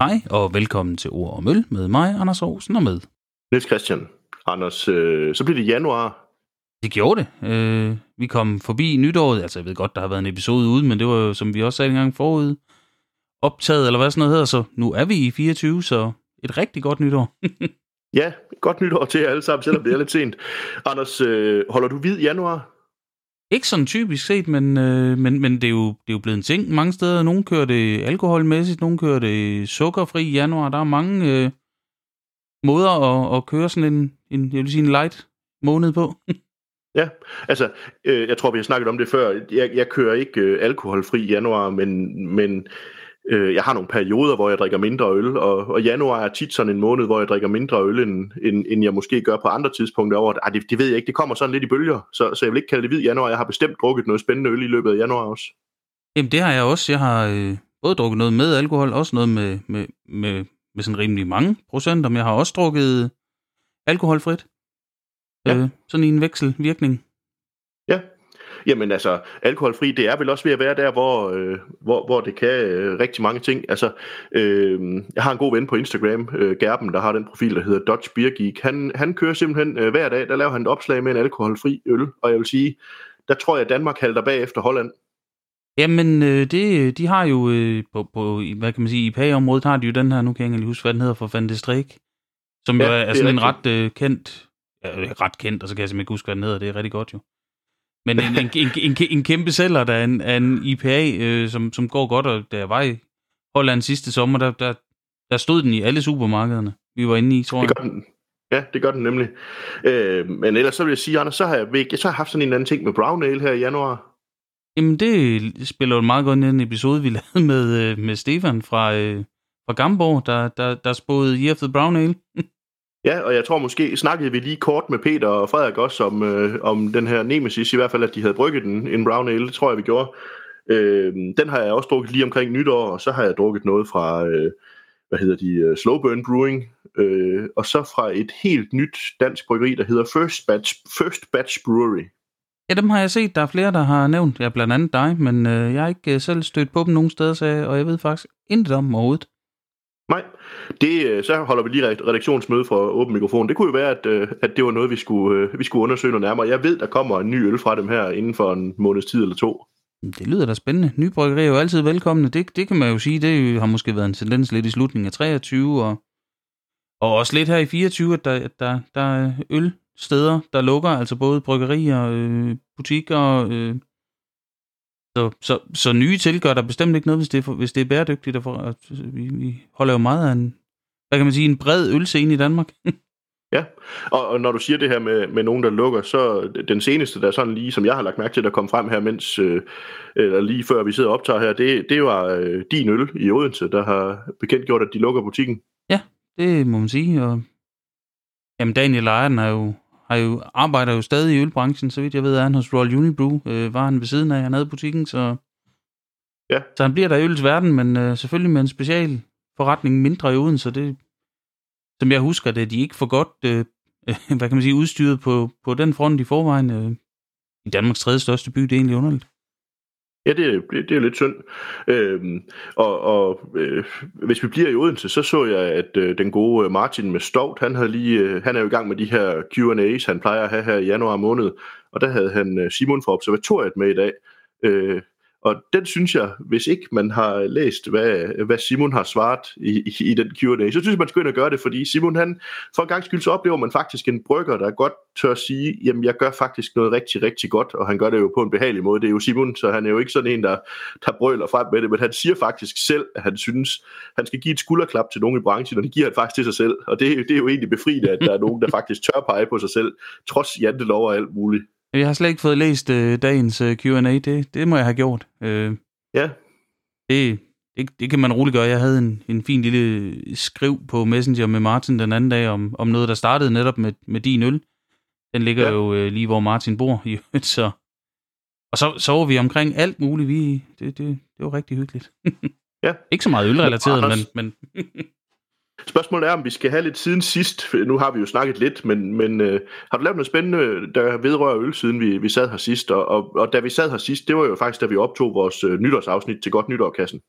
Hej og velkommen til Ord og Møl med mig, Anders Aarhusen, og med. Niels Christian. Anders, øh, så bliver det januar. Det gjorde det. Øh, vi kom forbi nytåret. Altså, jeg ved godt, der har været en episode ude, men det var jo, som vi også sagde engang forud, optaget, eller hvad sådan noget hedder. Så nu er vi i 24, så et rigtig godt nytår. ja, godt nytår til jer alle sammen, selvom det er lidt sent. Anders, øh, holder du hvid januar? Ikke sådan typisk set, men, øh, men, men det, er jo, det er jo blevet en ting mange steder. Nogle kører det alkoholmæssigt, nogle kører det sukkerfri i januar. Der er mange øh, måder at, at køre sådan en, en, jeg vil sige en light måned på. ja, altså, øh, jeg tror, vi har snakket om det før. Jeg, jeg kører ikke øh, alkoholfri i januar, men, men Øh, jeg har nogle perioder, hvor jeg drikker mindre øl, og, og januar er tit sådan en måned, hvor jeg drikker mindre øl, end, end, end jeg måske gør på andre tidspunkter over. Ej, det, det ved jeg ikke, det kommer sådan lidt i bølger, så, så jeg vil ikke kalde det hvid januar. Jeg har bestemt drukket noget spændende øl i løbet af januar også. Jamen det har jeg også. Jeg har øh, både drukket noget med alkohol, også noget med, med, med, med sådan rimelig mange procenter, men jeg har også drukket alkoholfrit. Ja. Øh, sådan i en vekselvirkning. Ja, Jamen altså, alkoholfri, det er vel også ved at være der, hvor, øh, hvor, hvor det kan øh, rigtig mange ting. Altså, øh, jeg har en god ven på Instagram, øh, Gerben, der har den profil, der hedder Dodge Beer Geek. Han, han kører simpelthen øh, hver dag, der laver han et opslag med en alkoholfri øl, og jeg vil sige, der tror jeg, at Danmark halter bag efter Holland. Jamen, øh, det, de har jo øh, på, på, hvad kan man sige, i PA-området har de jo den her, nu kan jeg ikke huske, hvad den hedder for Fandestrik, som ja, jo er, er sådan en ret øh, kendt, ja, ret kendt, og så kan jeg simpelthen ikke huske, hvad den hedder, det er rigtig godt jo. Men en, en, en, en, en kæmpe sælger, der er en, er en IPA, øh, som, som går godt, og da jeg var i Holland sidste sommer, der, der, der stod den i alle supermarkederne, vi var inde i, tror jeg. Det gør den. Ja, det gør den nemlig. Øh, men ellers så vil jeg sige, Anders, så har jeg, jeg så har haft sådan en anden ting med Brown Ale her i januar. Jamen, det spiller jo meget godt i en episode, vi lavede med, øh, med Stefan fra, øh, fra Gamborg, der, der, der spåede Year of the Brown Ale. Ja, og jeg tror måske, snakkede vi lige kort med Peter og Frederik også om, øh, om den her Nemesis, i hvert fald at de havde brygget den, en brown ale, det tror jeg vi gjorde. Øh, den har jeg også drukket lige omkring nytår, og så har jeg drukket noget fra, øh, hvad hedder de, uh, Slow Burn Brewing, øh, og så fra et helt nyt dansk bryggeri, der hedder First Batch, First Batch Brewery. Ja, dem har jeg set. Der er flere, der har nævnt, ja, blandt andet dig, men øh, jeg har ikke øh, selv stødt på dem nogen steder, så, og jeg ved faktisk intet om overhovedet. Nej, det, øh, så holder vi lige redaktionsmøde for åben mikrofon. Det kunne jo være, at, øh, at det var noget, vi skulle, øh, vi skulle undersøge noget nærmere. Jeg ved, der kommer en ny øl fra dem her inden for en måneds tid eller to. Det lyder da spændende. Nye bryggerier er jo altid velkomne. Det, det kan man jo sige, det har måske været en tendens lidt i slutningen af 23, og, og også lidt her i 24, at der, der, der er ølsteder, der lukker, altså både bryggerier, øh, butikker, øh, så, så, så nye til gør der bestemt ikke noget, hvis det er, for, hvis det er bæredygtigt. Og for, at vi, vi holder jo meget af en, hvad kan man sige, en bred ølscene i Danmark. ja, og, og når du siger det her med, med nogen, der lukker, så den seneste, der sådan lige, som jeg har lagt mærke til, der kom frem her, mens, øh, eller lige før vi sidder og optager her, det, det var øh, din øl i Odense, der har bekendtgjort, at de lukker butikken. Ja, det må man sige, og jamen Daniel Ejeren er jo har jo, arbejder jo stadig i ølbranchen, så vidt jeg ved, er han hos Royal Unibrew, øh, var han ved siden af, han havde butikken, så, ja. så han bliver der i øls verden, men øh, selvfølgelig med en special forretning mindre i uden, så det, som jeg husker det, de ikke for godt, øh, hvad kan man sige, udstyret på, på den front i forvejen. Øh, I Danmarks tredje største by, det er egentlig underligt. Ja, det, det, det er lidt synd. Øhm, og og øh, hvis vi bliver i Odense, så så jeg, at øh, den gode øh, Martin med Stovt, han, havde lige, øh, han er jo i gang med de her Q&A's, han plejer at have her i januar måned, og der havde han øh, Simon fra Observatoriet med i dag. Øh, og den synes jeg, hvis ikke man har læst, hvad, hvad Simon har svaret i, i, i den Q&A, så synes jeg, man skal ind og gøre det, fordi Simon, han, for en gang skyld, så oplever man faktisk en brygger, der godt tør at sige, jamen jeg gør faktisk noget rigtig, rigtig godt, og han gør det jo på en behagelig måde. Det er jo Simon, så han er jo ikke sådan en, der, der brøler frem med det, men han siger faktisk selv, at han synes, han skal give et skulderklap til nogen i branchen, og det giver han faktisk til sig selv. Og det, det er jo egentlig befriende, at der er nogen, der faktisk tør pege på sig selv, trods jantelov og alt muligt. Jeg har slet ikke fået læst øh, dagens øh, Q&A. Det, det må jeg have gjort. Øh, ja. Det, det, det kan man roligt gøre. Jeg havde en, en fin lille skriv på Messenger med Martin den anden dag om, om noget, der startede netop med, med din øl. Den ligger ja. jo øh, lige, hvor Martin bor. I, så, og så, så var vi omkring alt muligt. Vi, det, det, det var rigtig hyggeligt. ja. Ikke så meget ølrelateret, men... men Spørgsmålet er, om vi skal have lidt siden sidst. Nu har vi jo snakket lidt, men, men øh, har du lavet noget spændende, der vedrører øl, siden vi, vi sad her sidst? Og, og, og da vi sad her sidst, det var jo faktisk, da vi optog vores øh, nytårsafsnit til Godt Nytårkassen.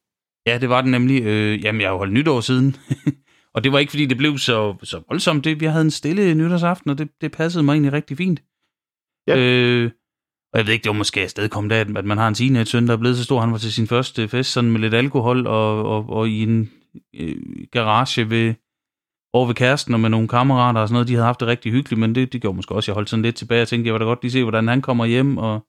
Ja, det var det nemlig. Øh, jamen, jeg har holdt nytår siden. og det var ikke, fordi det blev så, så voldsomt. Det, vi havde en stille nytårsaften, og det, det passede mig egentlig rigtig fint. Ja. Øh, og jeg ved ikke, det var måske afstedkommet af, at man har en teenage-søn, der er blevet så stor. Han var til sin første fest sådan med lidt alkohol og, og, og i en øh, garage ved, over ved kæresten og med nogle kammerater og sådan noget. De havde haft det rigtig hyggeligt, men det, det gjorde måske også, jeg holdt sådan lidt tilbage og tænkte, jeg vil da godt lige se, hvordan han kommer hjem. Og...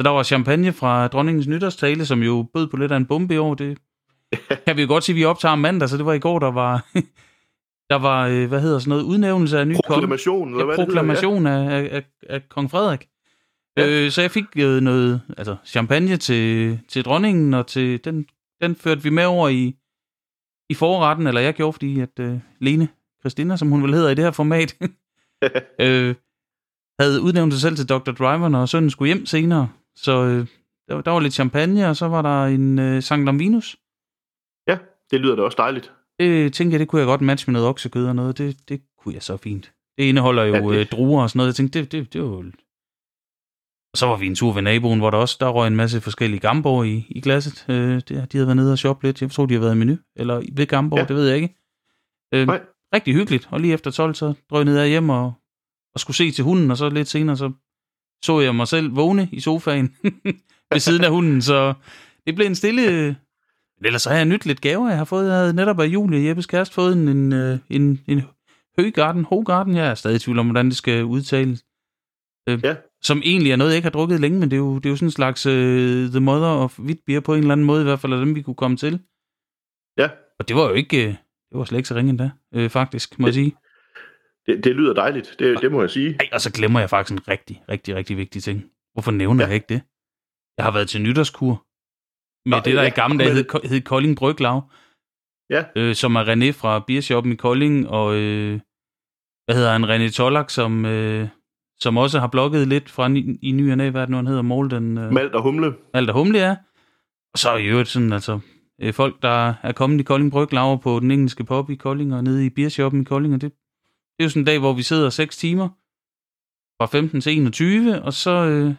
Så der var champagne fra dronningens nytårstale, som jo bød på lidt af en bombe i år. Det kan vi jo godt sige, vi optager mandag, så det var i går, der var... der var, øh, hvad hedder sådan noget, udnævnelse af ny Proklamation, eller hvad proklamation det hedder, ja. af, af, af, af kong Frederik. Ja. Øh, så jeg fik øh, noget altså champagne til, til dronningen, og til den, den førte vi med over i, i forretten, eller jeg gjorde, fordi at øh, Lene Christina, som hun vel hedder i det her format, øh, havde udnævnt sig selv til Dr. Driver, når sønnen skulle hjem senere. Så øh, der, der var lidt champagne, og så var der en øh, Sankt Vinus. Ja, det lyder da også dejligt. Det tænkte jeg, det kunne jeg godt matche med noget oksekød og noget. Det, det kunne jeg så fint. Det indeholder jo ja, det... øh, druer og sådan noget. Jeg tænkte, det, det, det var jo og så var vi en tur ved naboen, hvor der også der røg en masse forskellige Gamborg i, i glasset. Øh, de havde været nede og shoppe lidt. Jeg tror, de har været i menu. Eller ved Gamborg, ja. det ved jeg ikke. Øh, Nej. rigtig hyggeligt. Og lige efter 12, så drøg ned af hjem og, og skulle se til hunden. Og så lidt senere, så så jeg mig selv vågne i sofaen ved siden af hunden. Så det blev en stille... Ellers så har jeg nyt lidt gaver, jeg har fået. Jeg havde netop af Julie, Jeppes kæreste, fået en, en, øh, en, en høgarden, hogarden. Jeg er stadig i tvivl om, hvordan det skal udtales. Øh, ja som egentlig er noget, jeg ikke har drukket længe, men det er jo, det er jo sådan en slags uh, The Mother of Hvidt Beer på en eller anden måde, i hvert fald af dem, vi kunne komme til. Ja. Og det var jo ikke, uh, det var slet ikke så ringe endda, uh, faktisk, må det, jeg sige. Det, det lyder dejligt, det, det må jeg sige. Ej, og så glemmer jeg faktisk en rigtig, rigtig, rigtig vigtig ting. Hvorfor nævner ja. jeg ikke det? Jeg har været til nytårskur med Nå, det, der ja, i gamle dage hed, hed Kolding Bryglav. Ja. Øh, som er René fra Biershoppen i Kolding, og øh, hvad hedder han, René Tollak, som, øh, som også har blogget lidt fra i, i ny og næ, hvad nu han hedder, Molden. Øh, Malt og Humle. Malt og Humle, ja. Og så er i øvrigt sådan, altså, øh, folk, der er kommet i Kolding Bryg, laver på den engelske pop i Kolding og nede i beershoppen i Kolding, og det, det er jo sådan en dag, hvor vi sidder 6 timer fra 15 til 21, og så, øh,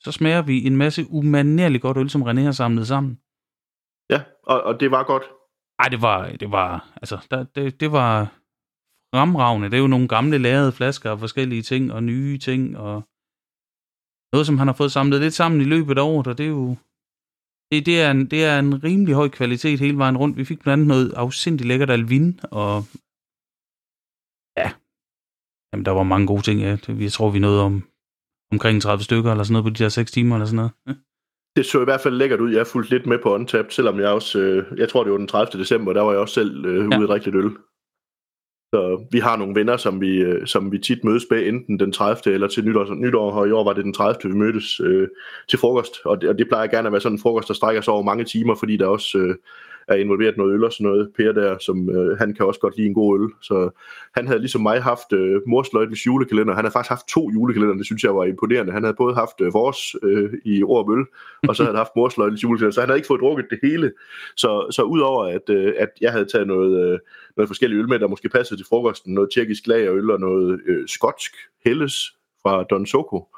så smager vi en masse umanerligt godt øl, som René har samlet sammen. Ja, og, og det var godt. Nej, det var, det var, altså, der, det, det var, fremragende. Det er jo nogle gamle lærede flasker af forskellige ting og nye ting og noget, som han har fået samlet lidt sammen i løbet af året, og det er jo det, det, er en, det er en rimelig høj kvalitet hele vejen rundt. Vi fik blandt andet noget afsindigt lækkert alvin, og ja, jamen, der var mange gode ting. Ja. Jeg tror, vi nåede om omkring 30 stykker eller sådan noget på de der 6 timer eller sådan noget. Ja. Det så i hvert fald lækkert ud. Jeg er fulgt lidt med på Untapped, selvom jeg også, øh, jeg tror det var den 30. december, der var jeg også selv øh, ja. ude at drikke lidt øl. Så vi har nogle venner, som vi, øh, som vi tit mødes med, enten den 30. eller til nytår, nytår og i år var det den 30. vi mødtes øh, til frokost, og det, og det plejer gerne at være sådan en frokost, der strækker sig over mange timer, fordi der også øh, er involveret noget øl og sådan noget. Per der, som øh, han kan også godt lide en god øl. Så han havde ligesom mig haft øh, morsløjtens julekalender. Han har faktisk haft to julekalender, det synes jeg var imponerende. Han havde både haft øh, vores øh, i Ord Øl, og så havde han haft morsløjtens julekalender. Så han havde ikke fået drukket det hele. Så, så udover at, øh, at jeg havde taget noget, øh, noget forskellige øl med, der måske passede til frokosten, noget tjekkisk lagerøl og noget øh, skotsk Helles fra Don Soko.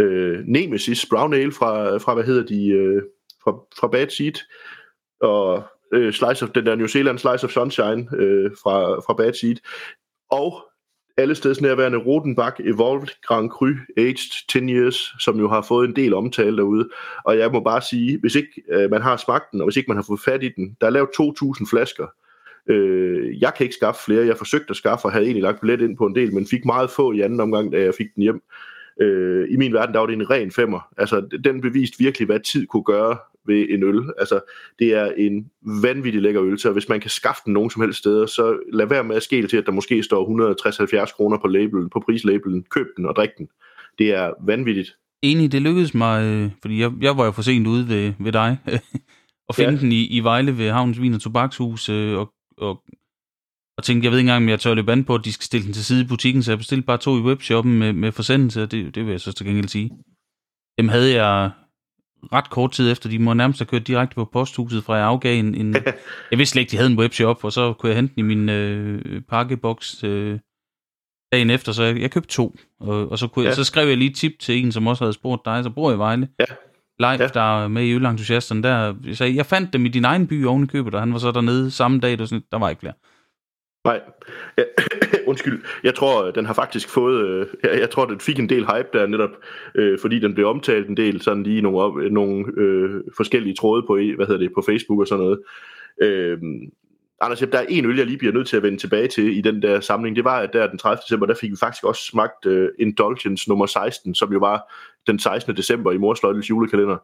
Øh, Nemesis Brown Ale fra, fra hvad hedder de, øh, fra, fra Bad Seed og øh, Slice of, den der New Zealand Slice of Sunshine øh, fra, fra Bad Seed, og alle steds nærværende Rodenbach Evolved Grand Cru Aged 10 Years, som jo har fået en del omtale derude. Og jeg må bare sige, hvis ikke øh, man har smagt den, og hvis ikke man har fået fat i den, der er lavet 2.000 flasker. Øh, jeg kan ikke skaffe flere. Jeg forsøgte at skaffe og havde egentlig lagt billet ind på en del, men fik meget få i anden omgang, da jeg fik den hjem. Øh, I min verden, der var det en ren femmer. Altså, den beviste virkelig, hvad tid kunne gøre ved en øl. Altså, det er en vanvittig lækker øl, så hvis man kan skaffe den nogen som helst steder, så lad være med at skele til, at der måske står 160-70 kroner på, labelen, på prislabelen. Køb den og drik den. Det er vanvittigt. Enig, det lykkedes mig, øh, fordi jeg, jeg var jo for sent ude ved, ved dig, og finde ja. den i, i Vejle ved Havns Vin og Tobakshus, øh, og, og, og tænkte, jeg ved ikke engang, om jeg tør løbe an på, at de skal stille den til side i butikken, så jeg bestilte bare to i webshoppen med, med forsendelse, og det, det vil jeg så til gengæld sige. Dem havde jeg ret kort tid efter. De må nærmest have kørt direkte på posthuset, fra jeg afgav en... en jeg vidste slet ikke, de havde en webshop, og så kunne jeg hente den i min øh, pakkeboks øh, dagen efter, så jeg, jeg købte to. Og, og så, kunne ja. så skrev jeg lige et tip til en, som også havde spurgt dig, så bor i Vejle. Ja. Live, Ja. ja. der er med i Ølentusiasterne, der jeg sagde, jeg fandt dem i din egen by oven i købet, og han var så dernede samme dag, der, sådan, der var ikke flere. Nej, ja, undskyld. Jeg tror, øh, den har faktisk fået, øh, jeg, jeg tror, den fik en del hype der netop, øh, fordi den blev omtalt en del, sådan lige nogle, op, nogle øh, forskellige tråde på, hvad hedder det, på Facebook og sådan noget. Øh, Anders, der er en øl, jeg lige bliver nødt til at vende tilbage til i den der samling. Det var, at der den 30. december, der fik vi faktisk også smagt øh, Indulgence nummer 16, som jo var den 16. december i Morsløjtels julekalender.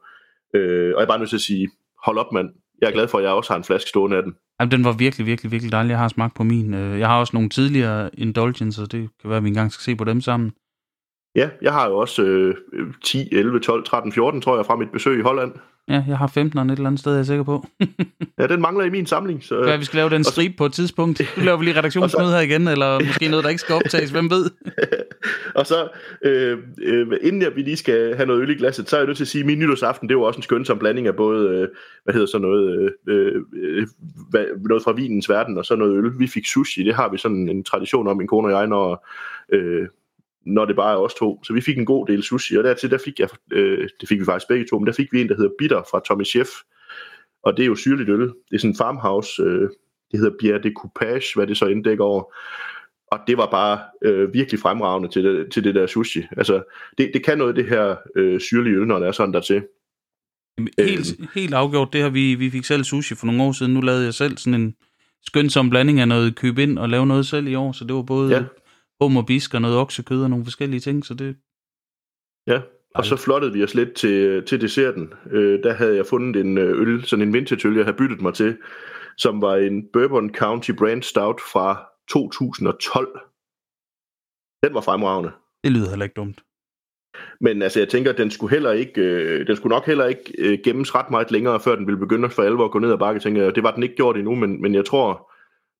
Øh, og jeg er bare nødt til at sige, hold op mand, jeg er glad for, at jeg også har en flaske stående af den. Jamen, den var virkelig, virkelig, virkelig dejlig. Jeg har smagt på min. Øh, Jeg har også nogle tidligere Indulgences, det kan være, at vi engang skal se på dem sammen. Ja, jeg har jo også øh, 10, 11, 12, 13, 14, tror jeg, fra mit besøg i Holland. Ja, jeg har 15 et eller andet sted, jeg er sikker på. Ja, den mangler i min samling. Så, Ja, vi skal lave den stribe på et tidspunkt. Nu laver vi lige redaktionsmøde her igen, eller måske noget, der ikke skal optages, hvem ved? og så, øh, øh, inden jeg, vi lige skal have noget øl i glasset, så er jeg nødt til at sige, at min nytårsaften, det var også en skønsom blanding af både, øh, hvad hedder så noget, øh, øh, øh, hvad, noget fra vinens verden, og så noget øl. Vi fik sushi, det har vi sådan en tradition om, min kone og jeg, når, øh, når det bare er os to. Så vi fik en god del sushi, og dertil, der fik jeg, øh, det fik vi faktisk begge to, men der fik vi en, der hedder Bitter fra Tommy Chef, og det er jo syrligt øl. Det er sådan en farmhouse, øh, det hedder Bière de Coupage, hvad det så inddækker over. Og det var bare øh, virkelig fremragende til det, til det der sushi. Altså, det, det kan noget, det her øh, syrlige øl, når det er sådan der til. Helt, helt afgjort, det har vi, vi fik selv sushi for nogle år siden. Nu lavede jeg selv sådan en skønsom blanding af noget købe ind og lave noget selv i år, så det var både Ja. ja. hum og bisk og noget oksekød og nogle forskellige ting, så det... Ja, og så flottede vi os lidt til, til desserten. Øh, der havde jeg fundet en øh, øl, sådan en vintage øl, jeg havde byttet mig til, som var en Bourbon County Brand Stout fra 2012. Den var fremragende. Det lyder heller ikke dumt. Men altså, jeg tænker, den skulle heller ikke, øh, den skulle nok heller ikke øh, gemmes ret meget længere, før den ville begynde at for alvor at gå ned ad bakke. Tænker jeg, det var den ikke gjort endnu, men, men jeg tror,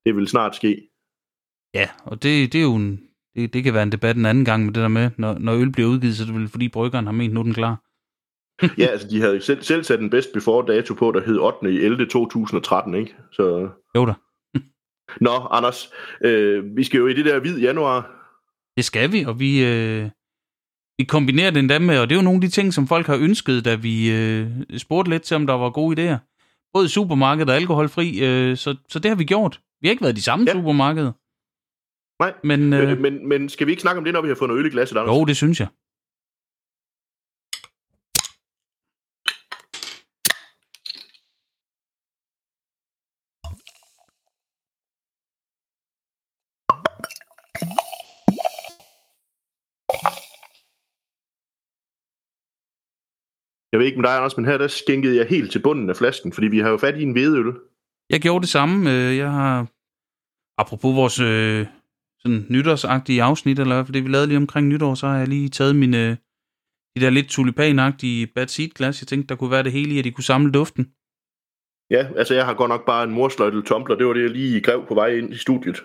det vil snart ske. Ja, og det, det er jo en, det, det kan være en debat en anden gang med det der med, når, når øl bliver udgivet, så er det vel fordi bryggeren har ment, nu den klar. Ja, altså, de havde selv, selv sat en best before dato på, der hed 8. i 11. 2013, ikke? Så... Jo da, Nå, Anders, øh, vi skal jo i det der hvid januar. det skal vi, og vi, øh, vi kombinerer det endda med, og det er jo nogle af de ting, som folk har ønsket, da vi øh, spurgte lidt til, om der var gode idéer. Både supermarked og alkoholfri, øh, så, så det har vi gjort. Vi har ikke været i samme Ja. supermarkeder. Nej, Men øh, øh, men, men skal vi ikke snakke om det, når vi har fået noget øl i glasset, Anders? jo, det synes jeg. Jeg ved ikke med dig, Anders, men her der skænkede jeg helt til bunden af flasken, fordi vi har jo fat i en hvedeøl. Jeg gjorde det samme. Øh, jeg har, apropos vores øh, sådan nytårsagtige afsnit, eller det vi lavede lige omkring nytår, så har jeg lige taget mine, de der lidt tulipanagtige bad seed glas. Jeg tænkte, der kunne være det hele i, at de kunne samle duften. Ja, altså jeg har godt nok bare en morsløjtel tumbler. Det var det, jeg lige grev på vej ind i studiet.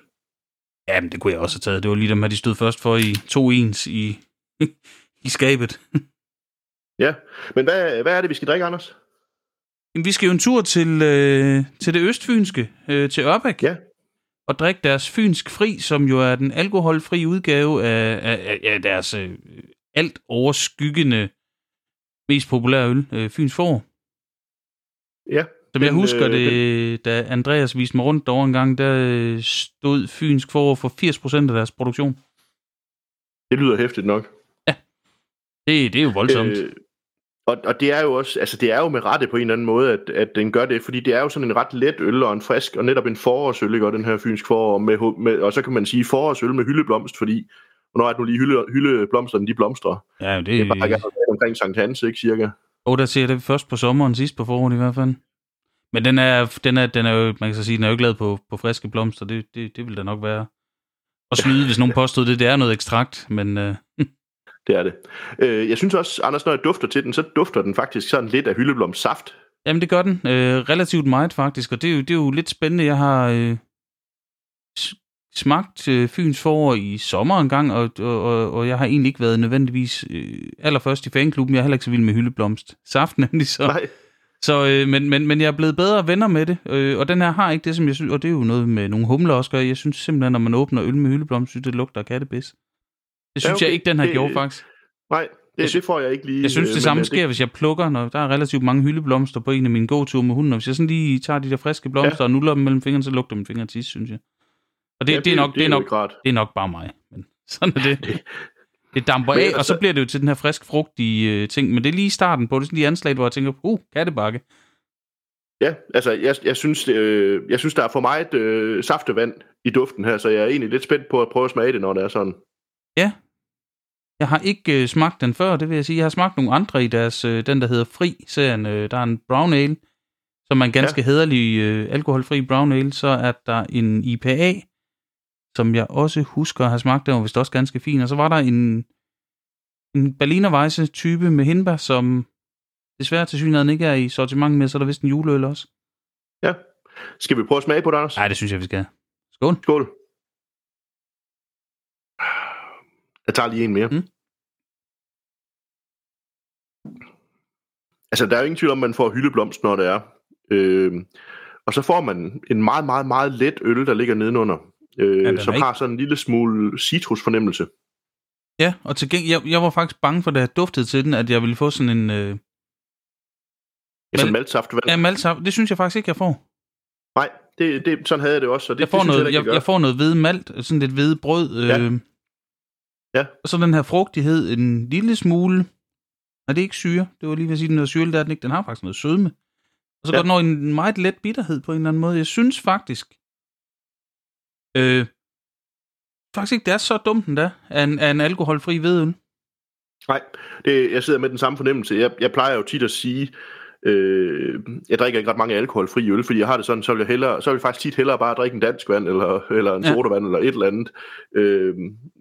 Jamen, det kunne jeg også have taget. Det var lige dem her, de stod først for i to ens i, i skabet. Ja, men hvad, hvad er det, vi skal drikke, Anders? Jamen, vi skal jo en tur til, øh, til det østfynske, øh, til Ørbæk. Ja. Og drikke deres Fynsk Fri, som jo er den alkoholfri udgave af, af, af, deres øh, alt overskyggende mest populære øl, øh, Fyns Forår. Ja, Som jeg Den, husker øh, det, da Andreas viste mig rundt derovre en gang, der øh, stod Fynsk Forår for 80% af deres produktion. det lyder hæftigt nok. Det, det er jo voldsomt. Øh, og, og det er jo også, altså det er jo med rette på en eller anden måde, at, at den gør det, fordi det er jo sådan en ret let øl og en frisk, og netop en forårsøl, ikke, og den her fynsk forår, med, med, og så kan man sige forårsøl med hyldeblomst, fordi, hvornår er det nu lige hylde, hyldeblomsterne, de blomstrer? ja, det, Det er bare gerne omkring Sankt Hans, ikke, cirka? Og der ser det først på sommeren, sidst på foråret i hvert fald. Men den er, den er, den er jo, man kan så sige, den er jo ikke lavet på, på friske blomster. Det, det, det vil der nok være. Og snyde, hvis nogen påstod det, det er noget ekstrakt, men øh, Det er det. Øh, jeg synes også, Anders, når jeg dufter til den, så dufter den faktisk sådan lidt af hyldeblomstsaft. jamen det gør den. Øh, relativt meget faktisk, og det er, jo, det er jo lidt spændende. Jeg har øh, smagt øh, Fyns forår i sommer en gang, og, og, og jeg har egentlig ikke været nødvendigvis øh, allerførst i fanklubben. Jeg er heller ikke så vild med hyldeblomst. Saft nemlig så. Nej. Så, øh, men, men, men jeg er blevet bedre venner med det, øh, og den her har ikke det, som jeg synes, og det er jo noget med nogle humler også gør. Jeg synes simpelthen, når man åbner øl med hyldeblomst, synes det lugter af kattebis. Det synes ja, okay. jeg ikke, den har Det- gjort, faktisk. Nej, det, det får jeg ikke lige. Jeg synes, øh, det samme øh, sker, hvis jeg plukker, når der er relativt mange hyldeblomster på en af mine gåture med hunden. Og hvis jeg sådan lige tager de der friske blomster ja. og nuller dem mellem fingrene, så lugter mine fingre tis, synes jeg. Og det, ja, det, er nok, det, er nok, det er nok bare mig. Men sådan er det. Det damper af, og så bliver det jo til den her frisk frugtige øh, ting. Men det er lige starten på det, sådan lige anslaget, hvor jeg tænker, uh, kattebakke. Ja, altså jeg, jeg, synes, øh, jeg synes, der er for meget øh, saftevand i duften her, så jeg er egentlig lidt spændt på at prøve at smage det, når det er sådan. Ja. Jeg har ikke øh, smagt den før, det vil jeg sige. Jeg har smagt nogle andre i deres, øh, den der hedder Fri-serien. Øh, der er en brown ale, som er en ganske ja. hederlig øh, alkoholfri brown ale. Så er der en IPA, som jeg også husker at have smagt. Den var vist også ganske fin. Og så var der en, en Berliner Weisse type med hindbær, som desværre til synligheden ikke er i sortiment med, så er der vist en juleøl også. Ja. Skal vi prøve at smage på det, Anders? Nej, det synes jeg, vi skal. Skål. Skål. Jeg tager lige en mere. Mm. Altså, der er jo ingen tvivl om, man får hyldeblomst, når det er. Øh, og så får man en meget, meget, meget let øl, der ligger nedenunder, øh, ja, som ikke- har sådan en lille smule citrusfornemmelse. Ja, og til gengæld, jeg, jeg var faktisk bange for, da jeg duftede til den, at jeg ville få sådan en... Øh, Altså Mal- maltsaftevand. ja, maltsaft. Det synes jeg faktisk ikke, jeg får. Nej, det, det, sådan havde jeg det også. Og det, jeg får, det noget, jeg, jeg, jeg får noget hvide malt, sådan lidt hvide brød. Øh, Ja. Ja. Og så den her frugtighed, en lille smule... Nej, det er ikke syre. Det var lige ved at sige, den er syre, det er den ikke. Den har faktisk noget sødme. Og så Ja. går den over en meget let bitterhed på en eller anden måde. Jeg synes faktisk... Øh, faktisk ikke, det er så dumt, den der, af en, af en alkoholfri hvedøl. Nej, det, jeg sidder med den samme fornemmelse. Jeg, jeg plejer jo tit at sige, øh, jeg drikker ikke ret mange alkoholfri øl, fordi jeg har det sådan, så vil jeg, hellere, så vil jeg faktisk tit hellere bare drikke en dansk vand, eller, eller en Ja. sodavand, eller et eller andet. Øh,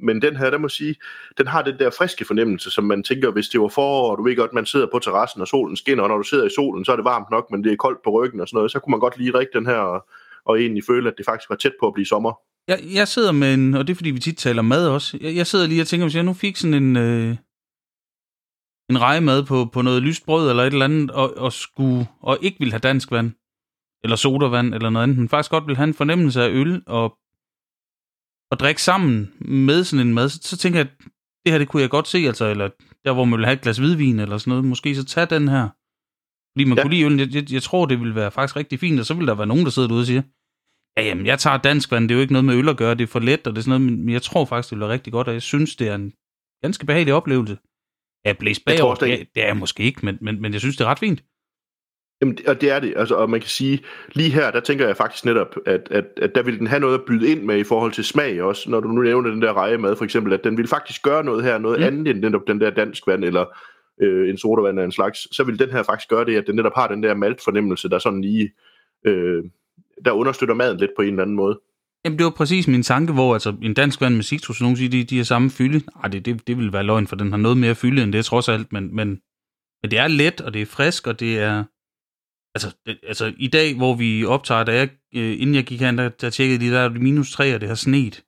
men den her, der må sige, den har den der friske fornemmelse, som man tænker, hvis det var forår, og du ved godt, man sidder på terrassen, og solen skinner, og når du sidder i solen, så er det varmt nok, men det er koldt på ryggen og sådan noget, så kunne man godt lige drikke den her, og, og egentlig føle, at det faktisk var tæt på at blive sommer. Jeg, jeg sidder med en, og det er fordi, vi tit taler mad også. Jeg, jeg sidder lige og tænker, hvis jeg nu fik sådan en, øh, en rejemad på, på noget lyst brød eller et eller andet, og, og, skulle, og ikke ville have dansk vand, eller sodavand, eller noget andet, men faktisk godt vil have en fornemmelse af øl, og, og drikke sammen med sådan en mad, så, så tænker jeg, at det her, det kunne jeg godt se, altså, eller der, hvor man vil have et glas hvidvin, eller sådan noget, måske så tag den her. Fordi man ja. Kunne lide øl, jeg, jeg, jeg tror, det ville være faktisk rigtig fint, og så vil der være nogen, der sidder derude og siger, Ja, jamen, jeg tager dansk vand. Det er jo ikke noget med øl at gøre. Det er for let, og det er sådan noget, men jeg tror faktisk, det bliver rigtig godt, og jeg synes, det er en ganske behagelig oplevelse. Ja, bagover, også, det er- det, er måske ikke, men, men, men jeg synes, det er ret fint. Jamen, og det er det. Altså, og man kan sige, lige her, der tænker jeg faktisk netop, at, at, at der vil den have noget at byde ind med i forhold til smag også. Når du nu nævner den der rejemad, for eksempel, at den vil faktisk gøre noget her, noget Mm. andet end netop den der dansk vand, eller øh, en sodavand af en slags. Så vil den her faktisk gøre det, at den netop har den der maltfornemmelse, der sådan lige, øh, der understøtter maden lidt på en eller anden måde. Jamen, det var præcis min tanke, hvor altså, en dansk vand med citrus, nogen siger, de, de har samme fylde. Nej, det, det, det vil være løgn, for den har noget mere fylde end det, trods alt. Men, men, men det er let, og det er frisk, og det er... Altså, det, altså i dag, hvor vi optager, da jeg, øh, inden jeg gik hen, der, der tjekkede de, der er minus 3, og det har snet.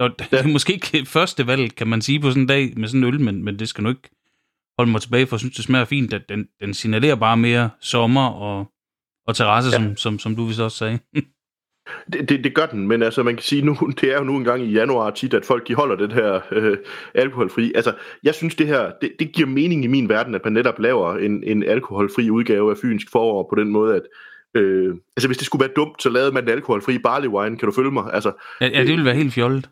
Og det er måske ikke første valg, kan man sige, på sådan en dag med sådan en øl, men, men det skal nu ikke holde mig tilbage, for jeg synes, det smager fint. Den, den signalerer bare mere sommer og, og terrasse. Ja. som, som, som du vist også sagde. Det, det, det gør den, men altså man kan sige nu, det er jo nu engang i januar tit, at folk de holder den her øh, alkoholfri. Altså jeg synes det her, det, det giver mening i min verden, at man netop laver en, en alkoholfri udgave af Fynsk Forår på den måde, at øh, altså hvis det skulle være dumt, så lavede man en alkoholfri barley wine, kan du følge mig? Altså ja, ja, det vil være helt fjollet.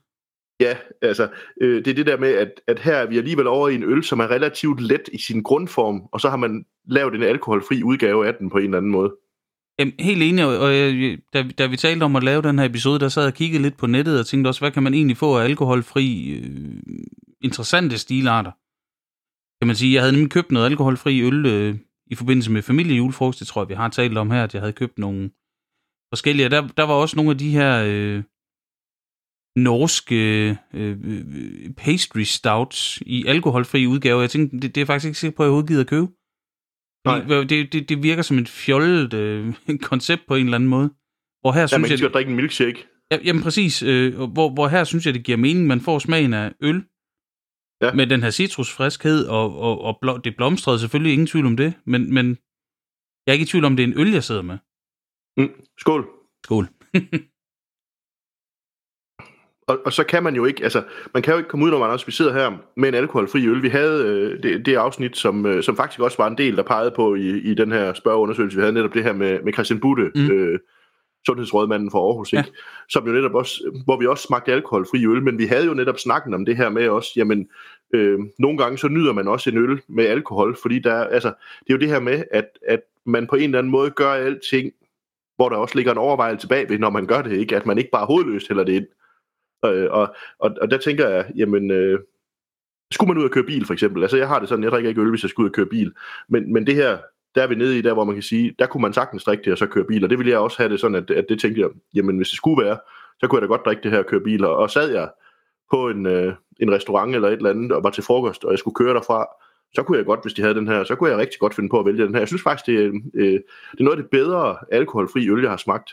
ja, altså øh, det er det der med, at, at her er vi alligevel over i en øl, som er relativt let i sin grundform, og så har man lavet en alkoholfri udgave af den på en eller anden måde. Jamen, helt enig, og, og øh, da, da vi talte om at lave den her episode, der sad jeg og kiggede lidt på nettet og tænkte også, hvad kan man egentlig få af alkoholfri, øh, interessante stilarter? Kan man sige, jeg havde nemlig købt noget alkoholfri øl øh, i forbindelse med familiejulefrokost, det tror jeg, vi har talt om her, at jeg havde købt nogle forskellige, og der, der var også nogle af de her øh, norske øh, øh pastry stouts i alkoholfri udgave. Jeg tænkte, det, det er faktisk ikke sikker på, at jeg overhovedet gider at købe. Fordi Det, det, det virker som et fjollet øh, koncept på en eller anden måde. Hvor her Ja, synes man jeg, sikkert drikke en milkshake. Ja, jamen præcis. Øh, hvor, hvor her synes jeg, det giver mening. Man får smagen af øl. Ja. Med den her citrusfriskhed, og, og, og blå, det blomstrede selvfølgelig, ingen tvivl om det. Men, men jeg er ikke i tvivl om, det er en øl, jeg sidder med. Mm. Skål. Skål. Og, og så kan man jo ikke, altså, man kan jo ikke komme ud, når man også, vi sidder her med en alkoholfri øl. Vi havde øh, det, det afsnit, som, øh, som faktisk også var en del, der pegede på i, i den her spørgeundersøgelse. Vi havde netop det her med, med Christian Butte, mm. øh, sundhedsrådmanden for Aarhus, ikke? Ja. som jo netop også, hvor vi også smagte alkoholfri øl, men vi havde jo netop snakken om det her med også, jamen, øh, nogle gange så nyder man også en øl med alkohol, fordi der, altså, det er jo det her med, at, at man på en eller anden måde gør alting, hvor der også ligger en overvejelse bagved, når man gør det, ikke? At man ikke bare hovedløst hælder det ind. Øh, og, og, og der tænker jeg, jamen, øh, skulle man ud og køre bil for eksempel, altså jeg har det sådan, jeg drikker ikke øl, hvis jeg skulle ud og køre bil, men, men det her, der er vi nede i, der hvor man kan sige, der kunne man sagtens drikke det og så køre bil, og det ville jeg også have det sådan, at, at det tænkte jeg, jamen hvis det skulle være, så kunne jeg da godt drikke det her og køre bil, og, og sad jeg på en, øh, en restaurant eller et eller andet, og var til frokost, og jeg skulle køre derfra, så kunne jeg godt, hvis de havde den her, så kunne jeg rigtig godt finde på at vælge den her. Jeg synes faktisk, det, øh, det er noget af det bedre alkoholfri øl, jeg har smagt.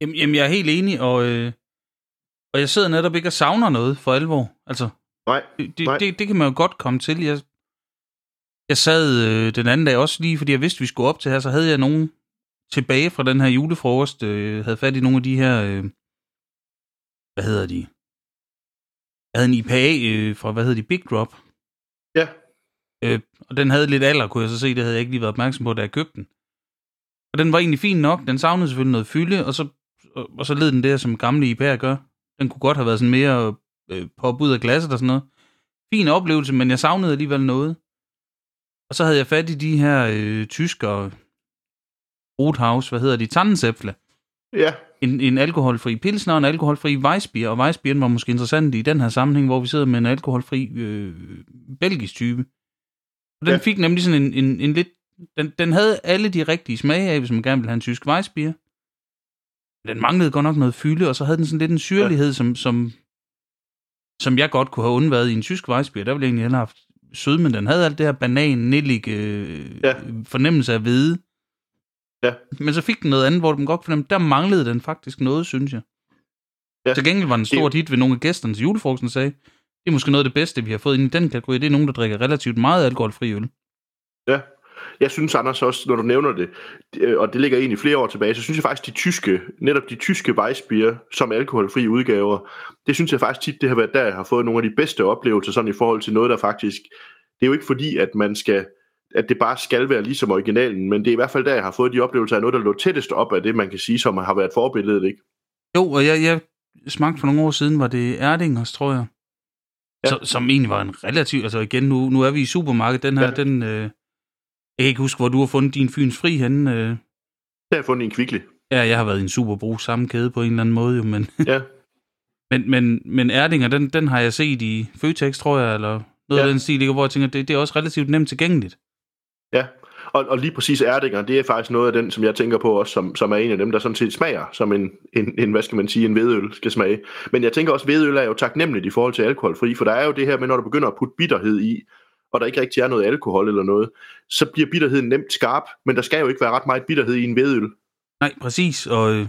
Jamen, jamen jeg er helt enig, og, øh, og jeg sidder netop ikke og savner noget for alvor. Altså, nej, det, nej. Det, det kan man jo godt komme til. Jeg, jeg sad øh, den anden dag også lige, fordi jeg vidste, vi skulle op til her, så havde jeg nogen tilbage fra den her julefrokost, øh, havde fat i nogle af de her, øh, hvad hedder de? Jeg havde en IPA øh, fra, hvad hedder de, Big Drop. Ja. Øh, og den havde lidt alder, kunne jeg så se, det havde jeg ikke lige været opmærksom på, da jeg købte den. Og den var egentlig fin nok, den savnede selvfølgelig noget fylde, og så, og, og så led den der, som gamle IPA'er gør. Den kunne godt have været sådan mere øh, pop ud af glasset og sådan noget. Fin oplevelse, men jeg savnede alligevel noget. Og så havde jeg fat i de her øh, tyskere, Rothaus, hvad hedder de, Tannenzäpfle. Ja. En, en alkoholfri pilsner og en alkoholfri Weissbier, og Weissbieren var måske interessant i den her sammenhæng, hvor vi sidder med en alkoholfri øh, belgisk type. Og den Ja. fik nemlig sådan en, en, en lidt... Den, den havde alle de rigtige smage af, hvis man gerne ville have en tysk Weissbier. Den manglede godt nok noget fylde, og så havde den sådan lidt en syrlighed, ja. som, som, som jeg godt kunne have undværet i en tysk Weissbier. Der ville jeg egentlig hellere have haft sød, men den havde alt det her banan, nillig øh, Ja. fornemmelse af hvide. Ja. Men så fik den noget andet, hvor den godt fornemmede, der manglede den faktisk noget, synes jeg. Ja. Til gengæld var den stort hit ved nogle af gæsterne til julefrokosten, sagde, det er måske noget af det bedste, vi har fået ind i den kategori. Det er nogen, der drikker relativt meget alkoholfri øl. Ja. Jeg synes, Anders, også, når du nævner det, øh, og det ligger egentlig flere år tilbage, så synes jeg faktisk, de tyske, netop de tyske Weissbier som alkoholfri udgaver, det synes jeg faktisk tit, det har været der, jeg har fået nogle af de bedste oplevelser, sådan i forhold til noget, der faktisk, det er jo ikke fordi, at man skal, at det bare skal være ligesom originalen, men det er i hvert fald der, jeg har fået de oplevelser af noget, der lå tættest op af det, man kan sige, som har været forbilledet, ikke? Jo, og jeg, jeg smagte for nogle år siden, var det Erdingers, tror jeg. Ja. Så, som egentlig var en relativ... Altså igen, nu, nu er vi i supermarkedet. Den her, ja. den... Øh, jeg kan ikke huske, hvor du har fundet din Fyns Fri henne. Øh. Der har jeg fundet en kvikli. Ja, jeg har været i en superbrug samme kæde på en eller anden måde, jo, men... Ja. men, men, men Erdinger, den, den har jeg set i Føtex, tror jeg, eller noget Ja. af den stil, ikke? hvor jeg tænker, det, det er også relativt nemt tilgængeligt. Ja, og, og lige præcis Erdinger, det er faktisk noget af den, som jeg tænker på også, som, som er en af dem, der sådan set smager, som en, en, en hvad skal man sige, en hvedøl skal smage. Men jeg tænker også, at hvedøl er jo taknemmeligt i forhold til alkoholfri, for der er jo det her med, når du begynder at putte bitterhed i, og der ikke rigtig er noget alkohol eller noget, så bliver bitterheden nemt skarp, men der skal jo ikke være ret meget bitterhed i en hvedøl. Nej, præcis, og... Øh,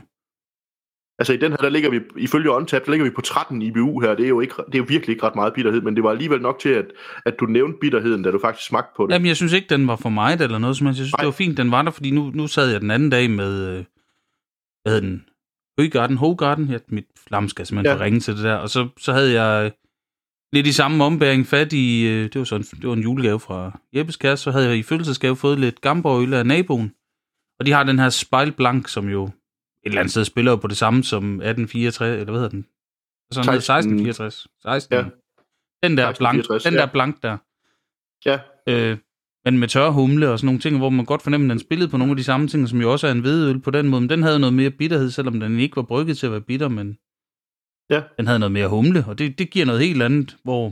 Altså i den her, der ligger vi, ifølge OnTap, der ligger vi på 13 IBU her, det er jo, ikke, det er jo virkelig ikke ret meget bitterhed, men det var alligevel nok til, at, at du nævnte bitterheden, da du faktisk smagte på det. Jamen, jeg synes ikke, den var for mig eller noget som helst. Jeg synes, Nej. det var fint, den var der, fordi nu, nu sad jeg den anden dag med, øh, hvad den? Høgarden, Hogarden. Ja, mit flam skal simpelthen Ja. ja. ringe til det der. Og så, så havde jeg øh, lidt i samme ombæring fat i, øh, det var, sådan, det var en julegave fra Jeppes kæreste, så havde jeg i følelsesgave fået lidt Gamborg-øl af naboen. Og de har den her Spejlblank, som jo et eller andet sted spiller på det samme som 1864, eller hvad hedder den? Sådan noget 16. 1664. 16. Ja. Den der blank, 1664, den ja. der blank der. Ja, Øh, men med tørre humle og sådan nogle ting, hvor man godt fornemmer, at den spillede på nogle af de samme ting, som jo også er en hvedøl på den måde. Men den havde noget mere bitterhed, selvom den ikke var brygget til at være bitter, men Ja. den havde noget mere humle, og det, det giver noget helt andet, hvor,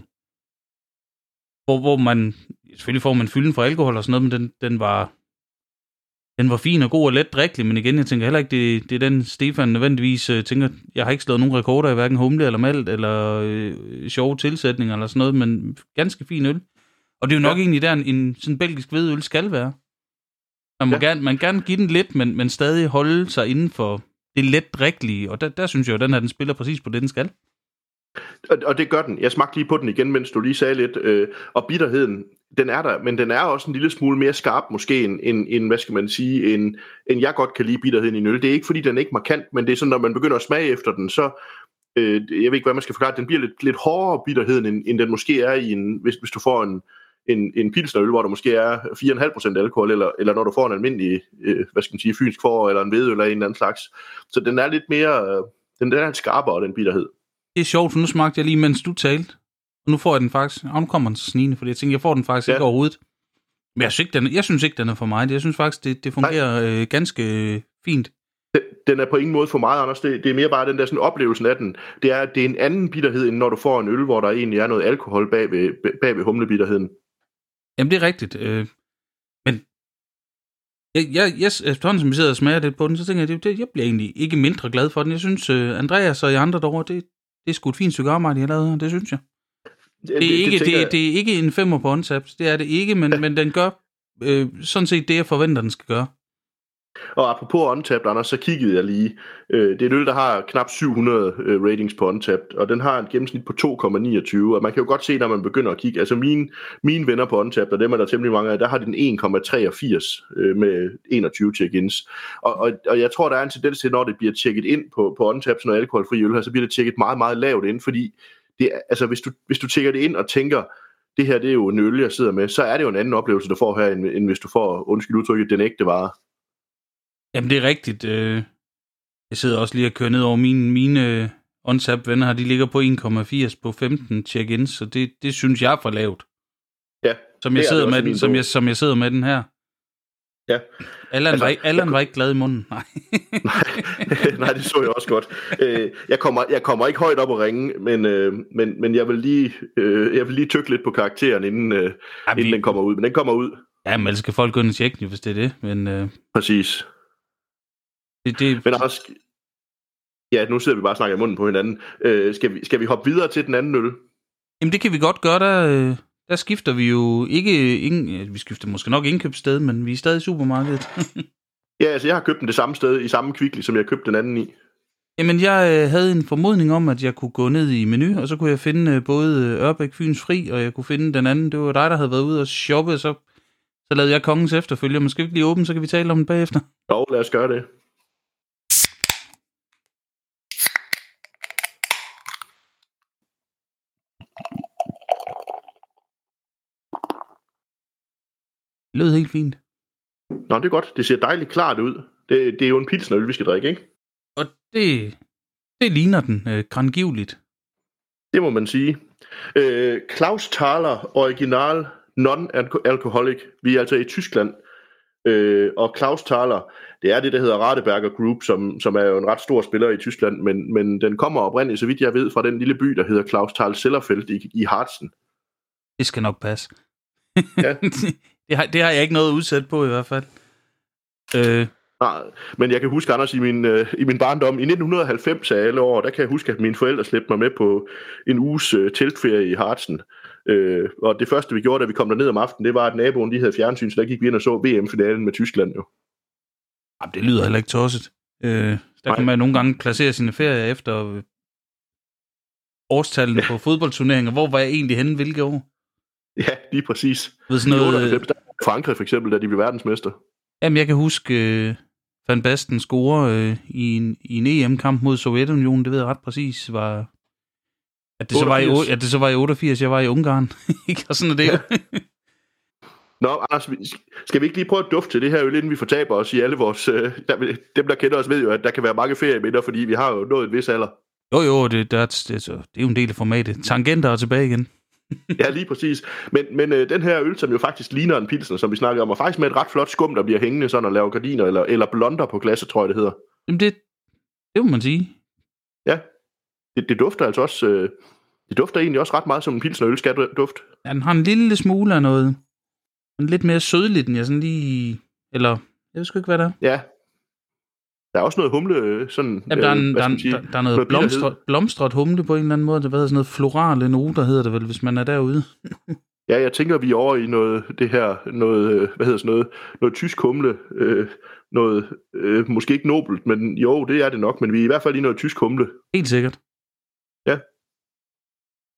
hvor, hvor man, selvfølgelig får man fylden fra alkohol og sådan noget, men den, den var, den var fin og god og let drikkelig, men igen, jeg tænker heller ikke, det, det er den Stefan nødvendigvis øh, tænker, jeg har ikke slået nogen rekorder i hverken humle eller malt, eller øh, sjove tilsætninger eller sådan noget, men ganske fin øl. Og det er jo nok Ja. egentlig der, en, en sådan belgisk hvedøl skal være. Man må Ja. gerne, man gerne give den lidt, men, men stadig holde sig inden for det let drikkelige, og der, der synes jeg jo, at den her, den spiller præcis på det, den skal. Og, og det gør den. Jeg smagte lige på den igen, mens du lige sagde lidt. Øh, og bitterheden, den er der, men den er også en lille smule mere skarp måske, end, end, end hvad skal man sige, end, end jeg godt kan lide bitterheden i en øl. Det er ikke, fordi den er ikke markant, men det er sådan, når man begynder at smage efter den, så, øh, jeg ved ikke, hvad man skal forklare, den bliver lidt, lidt hårdere bitterheden, end, end den måske er i en, hvis, hvis du får en, en, en pilsnerøl, hvor der måske er 4,5% alkohol, eller, eller når du får en almindelig, øh, hvad skal man sige, fynsk for, eller en hvedøl eller en eller anden slags. Så den er lidt mere, øh, den, den er lidt skarpere, den bitterhed. Det er sjovt, for nu smagte jeg lige, mens du talte. Og nu får jeg den faktisk, og nu kommer den snigende, fordi jeg tænker, jeg får den faktisk ja. ikke overhovedet. Men jeg synes, ikke, den, jeg synes ikke, den er for mig. Jeg synes faktisk, det, det fungerer øh, ganske øh, fint. Den er på ingen måde for meget, Anders. Det, det er mere bare den der sådan, oplevelsen af den. Det er, det er en anden bitterhed, end når du får en øl, hvor der egentlig er noget alkohol bag ved, bag ved humlebitterheden. Jamen, det er rigtigt. Øh, men jeg, jeg, jeg, efterhånden som vi sidder og smager lidt på den, så tænker jeg, det, det, jeg bliver egentlig ikke mindre glad for den. Jeg synes, uh, Andreas og I andre derovre, det, det er sgu et fint stykke arbejde, jeg har lavet det synes jeg. Det, det, er, ikke, det, det, det er ikke en femmer på Untapped, det er det ikke, men, men den gør øh, sådan set det, jeg forventer, den skal gøre. Og apropos Untapped, Anders, så kiggede jeg lige. Øh, det er en øl, der har knap 700 øh, ratings på Untapped, og den har et gennemsnit på 2,29, og man kan jo godt se, når man begynder at kigge, altså mine, mine venner på Untapped, og dem er der temmelig mange af, der har den 1,83 øh, med 21 check-ins. Og, og, og jeg tror, der er en tendens til, når det bliver tjekket ind på, på Untapped, sådan noget alkoholfri øl her, så bliver det tjekket meget, meget lavt ind, fordi det, altså, hvis, du, hvis du tjekker det ind og tænker, det her det er jo en øl, jeg sidder med, så er det jo en anden oplevelse, du får her, end, end hvis du får, undskyld udtrykket, den ægte vare. Jamen, det er rigtigt. Øh, jeg sidder også lige og kører ned over mine, mine OnTap-venner her. De ligger på 1,80 på 15 check-ins, så det, det synes jeg er for lavt. Ja, som jeg, sidder med den, som, jeg, som jeg sidder med den her. Ja. Allan, altså, var, ikke, Allan var ikke glad i munden, nej. nej, nej, det så jeg også godt. Øh, jeg, kommer, jeg kommer ikke højt op og ringe, men, øh, men, men jeg, vil lige, øh, jeg vil lige tykke lidt på karakteren, inden, øh, inden vi... den kommer ud. Men den kommer ud. Ja, men skal folk gå ind og tjekke den, hvis det er det. Men, øh... Præcis. Det, det... Men også, ja, nu sidder vi bare og snakker i munden på hinanden. Øh, skal, vi, skal vi hoppe videre til den anden øl? Jamen det kan vi godt gøre, der, øh, der skifter vi jo ikke, ingen, vi skifter måske nok indkøbssted, men vi er stadig i supermarkedet. ja, altså jeg har købt den det samme sted, i samme kvikli, som jeg købte den anden i. Jamen, jeg øh, havde en formodning om, at jeg kunne gå ned i menu, og så kunne jeg finde øh, både Ørbæk Fyns Fri, og jeg kunne finde den anden. Det var dig, der havde været ude og shoppe, så, så lavede jeg kongens efterfølger. Men skal vi ikke lige åbne, så kan vi tale om den bagefter? Jo, lad os gøre det. Det lød helt fint. Nå, det er godt. Det ser dejligt klart ud. Det, det er jo en pilsner, vi skal drikke, ikke? Og det, det ligner den øh, grangivligt. Det må man sige. Øh, Klaus Thaler, original non-alcoholic. Vi er altså i Tyskland. Øh, og Klaus Thaler, det er det, der hedder Radeberger Group, som, som er jo en ret stor spiller i Tyskland, men, men den kommer oprindeligt, så vidt jeg ved, fra den lille by, der hedder Klaus Thaler Sellerfeldt i, i Harzen. Det skal nok passe. Ja. Det har, det har jeg ikke noget udsat på i hvert fald. Øh. Nej, men jeg kan huske, Anders, i min, øh, i min barndom, i 1990 af alle år, der kan jeg huske, at mine forældre slæbte mig med på en uges øh, teltferie i Hartsen. Øh, og det første, vi gjorde, da vi kom derned om aftenen, det var, at naboen de havde fjernsyn, så der gik vi ind og så VM-finalen med Tyskland jo. Jamen, det lyder heller ikke tosset. Øh, der Nej. kan man nogle gange placere sine ferier efter øh, årstallene ja. på fodboldturneringer. Hvor var jeg egentlig henne, hvilke år? Ja, lige præcis. Ved sådan noget... 98, der Frankrig for eksempel, da de blev verdensmester. Jamen, jeg kan huske uh, Van Basten score uh, i, en, i en EM-kamp mod Sovjetunionen, det ved jeg ret præcis, var... At det, så var i, at det så var i 88, jeg var i Ungarn. og sådan er det jo. Nå, Anders, skal vi ikke lige prøve at dufte til det her øl, inden vi fortaber os i alle vores... Øh, der, dem, der kender os, ved jo, at der kan være mange ferieminder, fordi vi har jo nået et vis alder. Jo, jo, det, det, det, det er jo en del af formatet. Tangenter er tilbage igen. Ja, lige præcis. Men, men øh, den her øl, som jo faktisk ligner en pilsner, som vi snakkede om, og faktisk med et ret flot skum, der bliver hængende sådan og laver gardiner, eller, eller blonder på glasset, tror jeg, det hedder. Jamen, det, det må man sige. Ja, det, det dufter altså også... Øh, det dufter egentlig også ret meget som en pilsnerøl skal duft. Ja, den har en lille smule af noget. En lidt mere sødligt, end jeg sådan lige... Eller, jeg ved sgu ikke, hvad det er. Ja, der er også noget humle, øh, sådan... Jamen, der, er en, der, der, der er noget, noget blomstret, blomstret humle på en eller anden måde. Det er sådan noget florale noter, hedder det vel, hvis man er derude. Ja, jeg tænker, vi er over i noget, det her, noget, øh, hvad hedder sådan noget, noget tysk humle, øh, noget, øh, måske ikke nobelt, men jo, det er det nok, men vi er i hvert fald i noget tysk humle. Helt sikkert. Ja.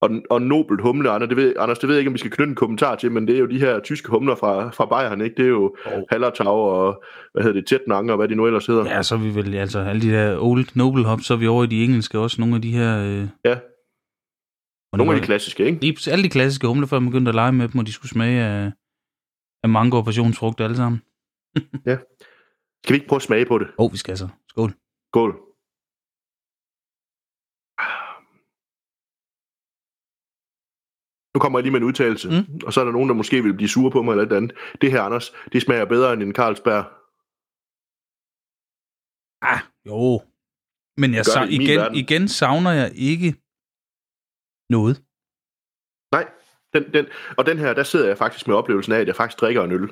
Og, og nobelt humle, Anders det, ved, Anders, det ved jeg ikke, om vi skal knytte en kommentar til, men det er jo de her tyske humler fra, fra Bayern, ikke? Det er jo oh. Hallertau og, hvad hedder det, Tætnang og hvad de nu ellers hedder. Ja, så er vi vel, altså alle de der Old Noble Hops, så er vi over i de engelske også, nogle af de her... Øh... Ja, nogle af de klassiske, ikke? De, alle de klassiske humler, før man begyndte at lege med dem, og de skulle smage af, af mango og passionsfrugt alle sammen. ja. Skal vi ikke prøve at smage på det? Åh, oh, vi skal så. Skål. Skål. Nu kommer jeg lige med en udtalelse, mm. og så er der nogen, der måske vil blive sure på mig eller et andet. Det her, Anders, det smager bedre end en Carlsberg. Ah, jo. Men jeg sa- igen, igen savner jeg ikke noget. Nej, den, den, og den her, der sidder jeg faktisk med oplevelsen af, at jeg faktisk drikker en øl.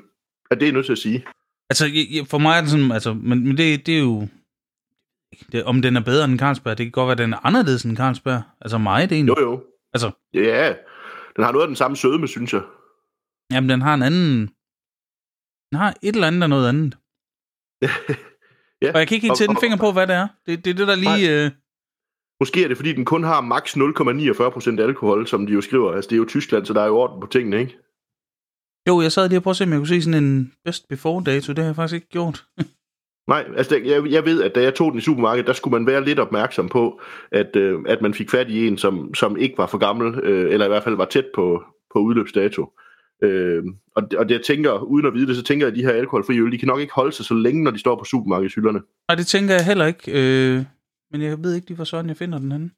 Er det er nødt til at sige. Altså, for mig er det sådan, altså, men, men det, det er jo, det, om den er bedre end Carlsberg, det kan godt være, at den er anderledes end Carlsberg. Altså mig, det er egentlig. Jo, jo. Altså. Ja, den har noget af den samme sødme, synes jeg. Jamen, den har en anden, den har et eller andet og noget andet. ja. Og jeg kan ikke helt sætte en finger på, hvad det er. Det, det er det, der lige... Øh, Måske er det, fordi den kun har maks 0,49% alkohol, som de jo skriver. Altså, det er jo Tyskland, så der er jo orden på tingene, ikke? Jo, jeg sad lige og prøvede at se, om jeg kunne se sådan en best before dato. Det har jeg faktisk ikke gjort. Nej, altså jeg, jeg ved, at da jeg tog den i supermarkedet, der skulle man være lidt opmærksom på, at, øh, at man fik fat i en, som, som ikke var for gammel, øh, eller i hvert fald var tæt på, på udløbsdato. Øh, og, og det jeg tænker, uden at vide det, så tænker jeg, at de her alkoholfri øl, de kan nok ikke holde sig så længe, når de står på supermarkedshylderne. Nej, det tænker jeg heller ikke. Øh, men jeg ved ikke lige, hvor sådan jeg finder den henne.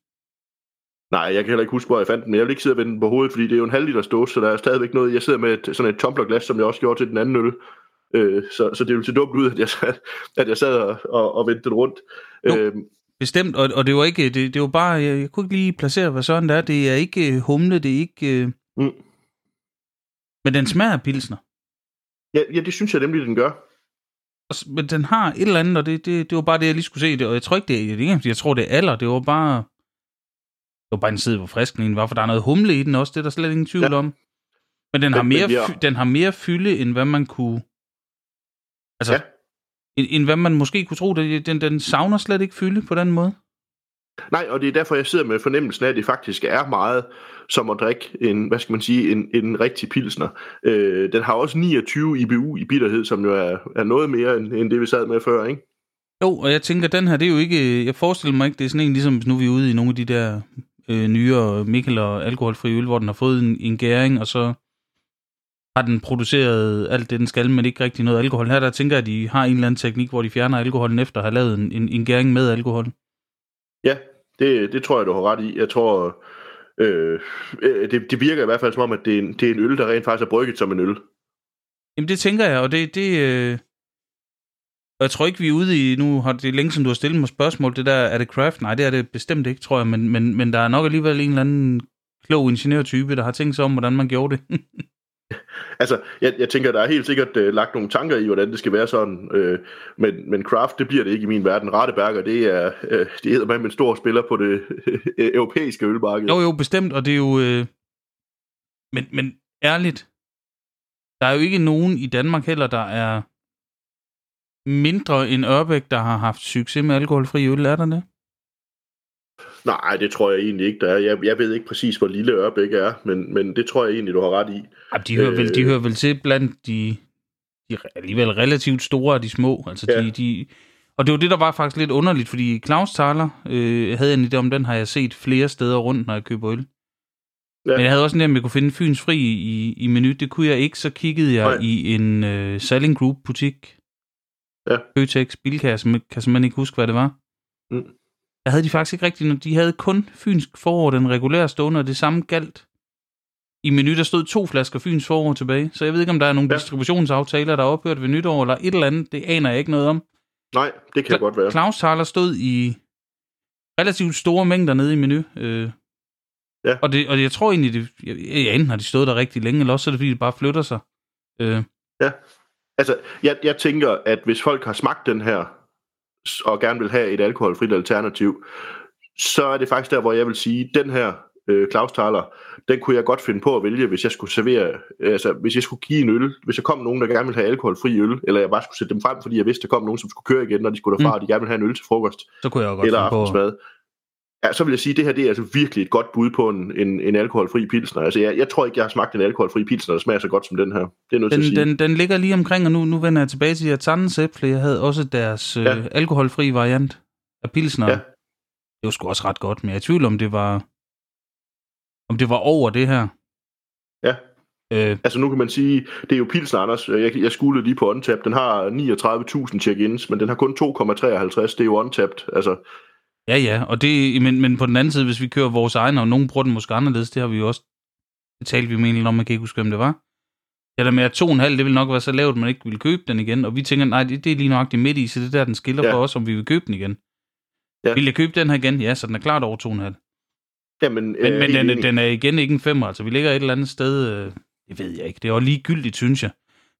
Nej, jeg kan heller ikke huske, hvor jeg fandt den. Jeg vil ikke sidde og vende den på hovedet, fordi det er jo en halv liter dåse, så der er stadigvæk noget. Jeg sidder med et, sådan et tumblerglas, som jeg også gjorde til den anden øl. Øh, så, så det er jo til dumt ud, at jeg, sad, at jeg sad og, og, og vendte den rundt. Jo, øh, bestemt, og, og det var ikke, det, det var bare, jeg, jeg kunne ikke lige placere, hvad sådan det er. Det er ikke øh, humle, det er ikke... Øh... Mm. Men den smager af pilsner. Ja, ja, det synes jeg nemlig, den gør. Men den har et eller andet, og det, det, det var bare det, jeg lige skulle se. Det, og jeg tror ikke, det er, det, jeg tror, det er alder. Det var bare... Det var bare en side på friskningen, hvorfor der er noget humle i den også, det er der slet ingen tvivl ja. om. Men den har, mere, ja. den har mere fylde, end hvad man kunne... Altså, ja. end, end hvad man måske kunne tro. Den, den savner slet ikke fylde på den måde. Nej, og det er derfor, jeg sidder med fornemmelsen af, at det faktisk er meget som at drikke en, hvad skal man sige, en, en rigtig pilsner. Øh, den har også 29 IBU i bitterhed, som jo er, er noget mere end, end det, vi sad med før, ikke? Jo, og jeg tænker, den her, det er jo ikke, jeg forestiller mig ikke, det er sådan en, ligesom nu vi er ude i nogle af de der øh, nyere Mikkel og alkoholfri øl, hvor den har fået en, en gæring, og så har den produceret alt det, den skal, men ikke rigtig noget alkohol. Her der tænker jeg, at de har en eller anden teknik, hvor de fjerner alkoholen efter at have lavet en, en, en gæring med alkohol. Ja, det, det tror jeg, du har ret i. Jeg tror, øh, øh, det, det virker i hvert fald som om, at det er, en, det er en øl, der rent faktisk er brygget som en øl. Jamen det tænker jeg, og det, det øh... Og jeg tror ikke, vi er ude i, nu har det længe som du har stillet mig spørgsmål, det der, er det craft? Nej, det er det bestemt ikke, tror jeg, men, men, men der er nok alligevel en eller anden klog ingeniørtype, der har tænkt sig om, hvordan man gjorde det. altså, jeg, jeg tænker, der er helt sikkert øh, lagt nogle tanker i, hvordan det skal være sådan, øh, men, men Kraft, det bliver det ikke i min verden. Rateberger, det er, øh, det er man en stor spiller på det øh, europæiske ølmarked. Jo, jo, bestemt, og det er jo... Øh... men, men ærligt, der er jo ikke nogen i Danmark heller, der er mindre end Ørbæk, der har haft succes med alkoholfri øl, er der det? Nej, det tror jeg egentlig ikke, der er. Jeg, jeg ved ikke præcis, hvor lille Ørbæk er, men, men det tror jeg egentlig, du har ret i. Ja, de, hører vel, de øh, hører vel til blandt de, de alligevel relativt store af de små. Altså ja. de, de, og det var det, der var faktisk lidt underligt, fordi Claus Thaler øh, havde en idé om, den har jeg set flere steder rundt, når jeg køber øl. Ja. Men jeg havde også en idé, om jeg kunne finde Fyns Fri i, i menu. Det kunne jeg ikke, så kiggede jeg Nej. i en øh, Selling Group butik. Ja. Køtex Bilkasse, kan simpelthen ikke huske, hvad det var. Mm. Der havde de faktisk ikke rigtigt, de havde kun fynsk forår, den regulære stående, og det samme galt. I menu, der stod to flasker fyns forår tilbage, så jeg ved ikke, om der er nogle ja. distributionsaftaler, der er ophørt ved nytår, eller et eller andet, det aner jeg ikke noget om. Nej, det kan Kla- godt være. Claus Thaler stod i relativt store mængder nede i menu. Øh, ja. Og, det, og jeg tror egentlig, det, ja, enten har de stået der rigtig længe, eller også er det, fordi de bare flytter sig. Øh. Ja, altså, jeg, jeg tænker, at hvis folk har smagt den her, og gerne vil have et alkoholfrit alternativ, så er det faktisk der, hvor jeg vil sige, den her øh, Claus Thaler, den kunne jeg godt finde på at vælge, hvis jeg skulle servere, altså hvis jeg skulle give en øl, hvis der kom nogen, der gerne ville have alkoholfri øl, eller jeg bare skulle sætte dem frem, fordi jeg vidste, der kom nogen, som skulle køre igen, når de skulle derfra, mm. og de gerne ville have en øl til frokost. Så kunne jeg godt eller finde på. Ja, så vil jeg sige, at det her det er altså virkelig et godt bud på en, en, en alkoholfri pilsner. Altså, jeg, jeg tror ikke, jeg har smagt en alkoholfri pilsner, der smager så godt som den her. Det er nødt til at sige. Den, den, den ligger lige omkring, og nu, nu vender jeg tilbage til at Sandensæble. Jeg havde også deres øh, Ja. alkoholfri variant af pilsner. Ja. Det var sgu også ret godt, men jeg er i tvivl om det var om det var over det her. Ja. Øh, Altså nu kan man sige, det er jo pilsner, Anders. Jeg, jeg skulle lige på Untap. Den har 39.000 check-ins, men den har kun 2,53. Det er jo Untapped. Altså, ja, ja, og det, men, men på den anden side, hvis vi kører vores egen, og nogen bruger den måske anderledes, det har vi jo også, det talte vi med om, man kan ikke huske, hvem det var. Ja, der med at 2,5, det vil nok være så lavt, at man ikke vil købe den igen, og vi tænker, nej, det, det er lige nøjagtigt midt i, så det er der, den skiller Ja. for os, om vi vil købe den igen. Ja. Vil jeg købe den her igen? Ja, så den er klart over 2,5. jamen, Men, øh, men den, enig. den er igen ikke en femmer, altså vi ligger et eller andet sted, øh, det ved jeg ikke, det er jo ligegyldigt, synes jeg.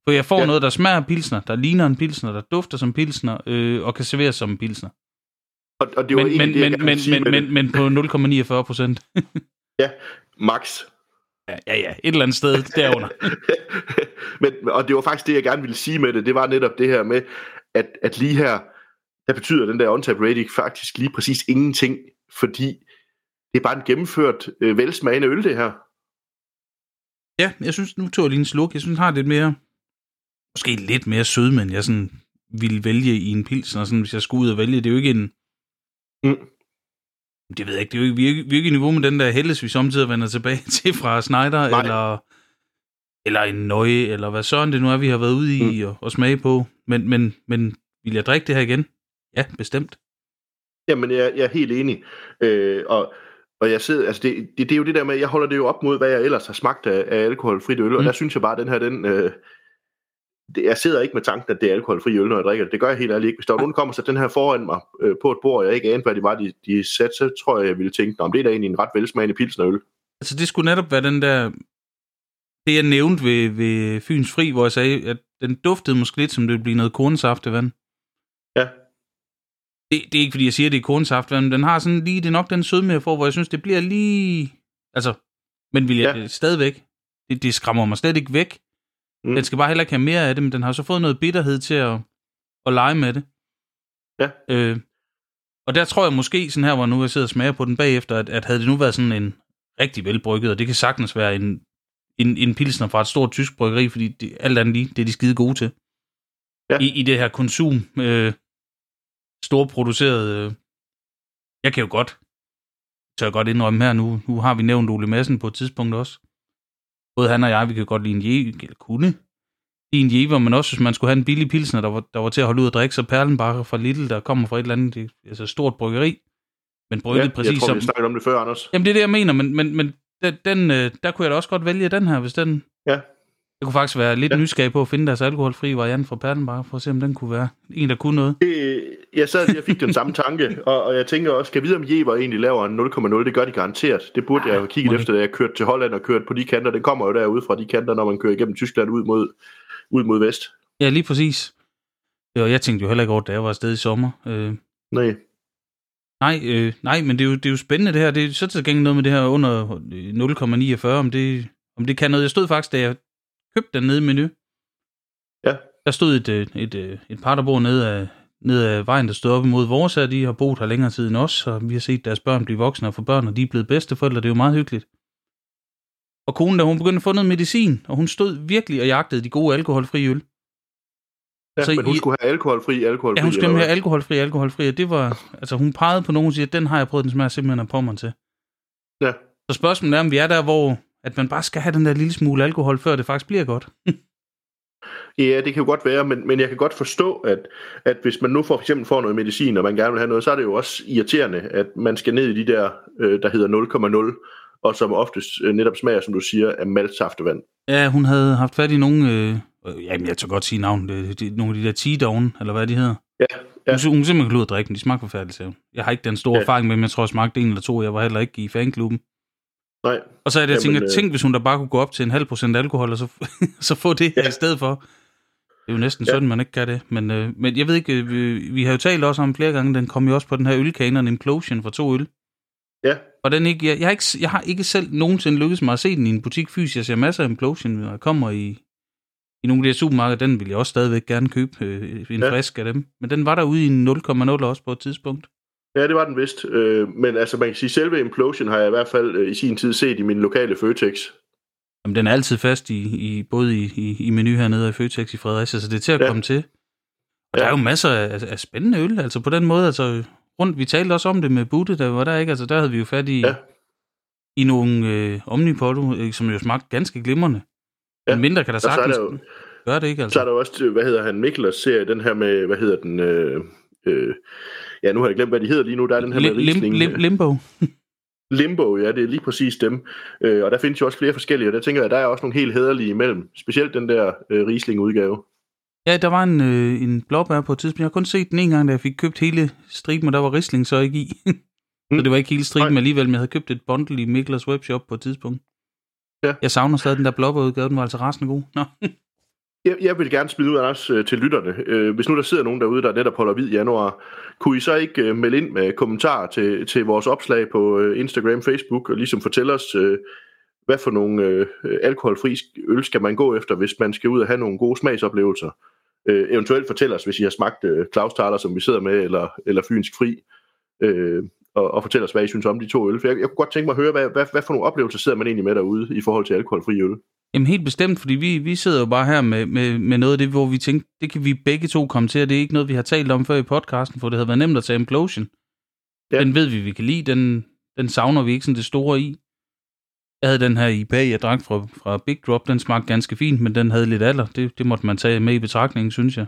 For jeg får ja. Ja. noget, der smager af pilsner, der ligner en pilsner, der dufter som pilsner, øh, og kan serveres som en pilsner. Og, og det var Men, men, det, men, men, men, men, men på 0,49 procent. det. Max. Ja, ja, ja, et eller andet sted derunder. men, og det var faktisk det, jeg gerne ville sige med det. Det var netop det her med, at, at lige her, der betyder den der on-tap rating faktisk lige præcis ingenting, fordi det er bare en gennemført øh, velsmagende øl, det her. Ja, jeg synes, nu tog jeg lige en sluk. Jeg synes, den har lidt mere, måske lidt mere sødme, jeg sådan ville vælge i en pilsner, sådan, hvis jeg skulle ud og vælge. Det er jo ikke en... Mm. Det ved jeg ikke. Det er jo ikke, vi, ikke, vi ikke i niveau med den der Helles, vi samtidig vender tilbage til fra Snyder, Nej. eller, eller en nøje, eller hvad søren det nu er, vi har været ude i mm. og, og smage på. Men, men, men vil jeg drikke det her igen? Ja, bestemt. Jamen, jeg, jeg er helt enig. Øh, og, og jeg sidder, altså det, det, det, er jo det der med, jeg holder det jo op mod, hvad jeg ellers har smagt af, af alkoholfrit øl, mm. og der synes jeg bare, at den her, den, øh, det, jeg sidder ikke med tanken, at det er alkoholfri øl, når jeg drikker det. Det gør jeg helt ærligt ikke. Hvis der var nogen, der kommer satte den her foran mig øh, på et bord, og jeg ikke anede, hvad det var, de, de satte, så tror jeg, jeg ville tænke, om det er da egentlig en ret velsmagende pilsnerøl. Altså, det skulle netop være den der... Det, jeg nævnte ved, ved Fyns Fri, hvor jeg sagde, at den duftede måske lidt, som det ville blive noget kornsaftevand. Ja. Det, det er ikke, fordi jeg siger, at det er kornsaftevand, men den har sådan lige... Det er nok den sødme, jeg får, hvor jeg synes, det bliver lige... Altså, men vil jeg Ja. ja. stadigvæk... Det, det skræmmer mig slet ikke væk. Mm. Den skal bare heller ikke have mere af det, men den har så fået noget bitterhed til at, at lege med det. Ja. Øh, og der tror jeg måske, sådan her, hvor nu jeg sidder og smager på den bagefter, at, at havde det nu været sådan en rigtig velbrygget, og det kan sagtens være en, en, en pilsner fra et stort tysk bryggeri, fordi det, alt andet lige, det er de skide gode til. Ja. I, I det her konsum, øh, storproduceret, øh, jeg kan jo godt, tør jeg godt indrømme her nu, nu har vi nævnt Ole Madsen på et tidspunkt også. Både han og jeg, vi kan godt lide en je, eller kunne lide en jever, men også hvis man skulle have en billig pilsner, der var, der var til at holde ud og drikke, så Perlenbacher fra Lidl, der kommer fra et eller andet, det, altså stort bryggeri, men brygget Ja, præcis jeg tror, som... vi snakkede om det før, Anders. Jamen, det er det, jeg mener, men, men, men den, den, øh, der kunne jeg da også godt vælge den her, hvis den... Ja. Jeg kunne faktisk være lidt ja. nysgerrig på at finde deres alkoholfri variant fra Perlenbacher, for at se, om den kunne være en, der kunne noget. Det, jeg sad jeg fik den samme tanke, og, og jeg tænker også, skal jeg vide, om Jever egentlig laver en 0,0? Det gør de garanteret. Det burde jeg have kigget det. efter, da jeg kørte til Holland og kørte på de kanter. Den kommer jo derude fra de kanter, når man kører igennem Tyskland ud mod, ud mod vest. Ja, lige præcis. Og jeg tænkte jo heller ikke over, det, da jeg var afsted i sommer. Øh, Nej. nej, øh, nej, men det er, jo, det er jo spændende det her. Det er så til gengæld noget med det her under øh, 0,49, om det, om det kan noget. Jeg stod faktisk, da jeg købte den nede i menu. Ja. Der stod et, øh, et, et, et par, der bor nede af, nede af vejen, der stod op imod vores her. De har boet her længere tid end os, og vi har set deres børn blive voksne og få børn, og de er blevet bedsteforældre. Det er jo meget hyggeligt. Og konen, da hun begyndte at få noget medicin, og hun stod virkelig og jagtede de gode alkoholfri øl. Ja, Så men hun I- skulle have alkoholfri, alkoholfri. Ja, hun skulle have alkoholfri, alkoholfri, og det var, altså hun pegede på nogen og siger, den har jeg prøvet, den smager simpelthen af pommeren til. Ja. Så spørgsmålet er, om vi er der, hvor at man bare skal have den der lille smule alkohol, før det faktisk bliver godt. Ja, det kan jo godt være, men, men jeg kan godt forstå, at, at hvis man nu for eksempel får noget medicin, og man gerne vil have noget, så er det jo også irriterende, at man skal ned i de der, øh, der hedder 0,0, og som oftest øh, netop smager, som du siger, af maltsaftevand. Ja, hun havde haft fat i nogle, øh, øh, jamen jeg tør godt sige navn, det, det, nogle af de der T-Down, eller hvad de hedder. Ja, Ja. Hun, hun simpelthen kunne ud at drikke dem, de smagte forfærdeligt, hun. Jeg har ikke den store Ja. erfaring med dem, jeg tror, jeg smagte en eller to, jeg var heller ikke i fanklubben. Nej, Og så er det, jeg Jamen, tænker, øh, tænk, hvis hun der bare kunne gå op til en halv procent alkohol, og så, så få det her Ja. i stedet for. Det er jo næsten Ja. synd, man ikke kan det. Men, øh, men jeg ved ikke, øh, vi, vi har jo talt også om flere gange, den kom jo også på den her ølkaner, en implosion for to øl. Ja. Og den ikke, jeg, jeg, har ikke, jeg har ikke selv nogensinde lykkedes mig at se den i en butik fysisk. Jeg ser masser af Implosion, når jeg kommer i, i nogle af de her supermarkeder. Den vil jeg også stadigvæk gerne købe øh, en Ja. frisk af dem. Men den var derude i en 0,0 også på et tidspunkt. Ja, det var den vist. Øh, men altså, man kan sige, selve Implosion har jeg i hvert fald øh, i sin tid set i min lokale Føtex. Jamen, den er altid fast i, i både i, i, i menu hernede og i Føtex i Fredericia, så det er til at Ja. komme til. Og Ja. der er jo masser af, af spændende øl, altså på den måde, altså rundt, vi talte også om det med Butte, der var der ikke, altså der havde vi jo fat i, Ja. i nogle øh, Omnipotto, øh, som jo smagte ganske glimrende. Ja. Men mindre kan der så er sagtens der jo- gøre det, ikke? Så Altså. er der jo også, hvad hedder han, Miklas serie, den her med, hvad hedder den, øh, øh, ja, nu har jeg glemt, hvad de hedder lige nu, der er den her med Lim, lim, lim, limbo. Limbo, ja, det er lige præcis dem. Øh, og der findes jo også flere forskellige, og der tænker jeg, der er også nogle helt hederlige imellem. Specielt den der øh, Riesling-udgave. Ja, der var en, øh, en blåbær på et tidspunkt. Jeg har kun set den en gang, da jeg fik købt hele striben, og der var Riesling så ikke i. så det var ikke hele striben Nej. alligevel, men jeg havde købt et bundle i Miklers webshop på et tidspunkt. Ja. Jeg savner stadig den der blåbærudgave, den var altså rasende god. Nå. Jeg, jeg vil gerne smide ud af os øh, til lytterne. Øh, hvis nu der sidder nogen derude, der netop holder hvid januar, kunne I så ikke øh, melde ind med kommentarer til, til vores opslag på Instagram, Facebook, og ligesom fortælle os, hvad for nogle alkoholfri øl skal man gå efter, hvis man skal ud og have nogle gode smagsoplevelser. Eventuelt fortæl os, hvis I har smagt Claus Thaler, som vi sidder med, eller, eller Fynsk Fri, og, og fortæl os, hvad I synes om de to øl. For jeg, jeg kunne godt tænke mig at høre, hvad, hvad, hvad for nogle oplevelser sidder man egentlig med derude i forhold til alkoholfri øl? Jamen helt bestemt, fordi vi, vi sidder jo bare her med, med, med noget af det, hvor vi tænkte, det kan vi begge to komme til, og det er ikke noget, vi har talt om før i podcasten, for det havde været nemt at tage Implosion. Ja. Den ved vi, vi kan lide, den, den savner vi ikke sådan det store i. Jeg havde den her IPA, jeg drak fra, fra Big Drop, den smagte ganske fint, men den havde lidt alder. Det, det måtte man tage med i betragtning, synes jeg.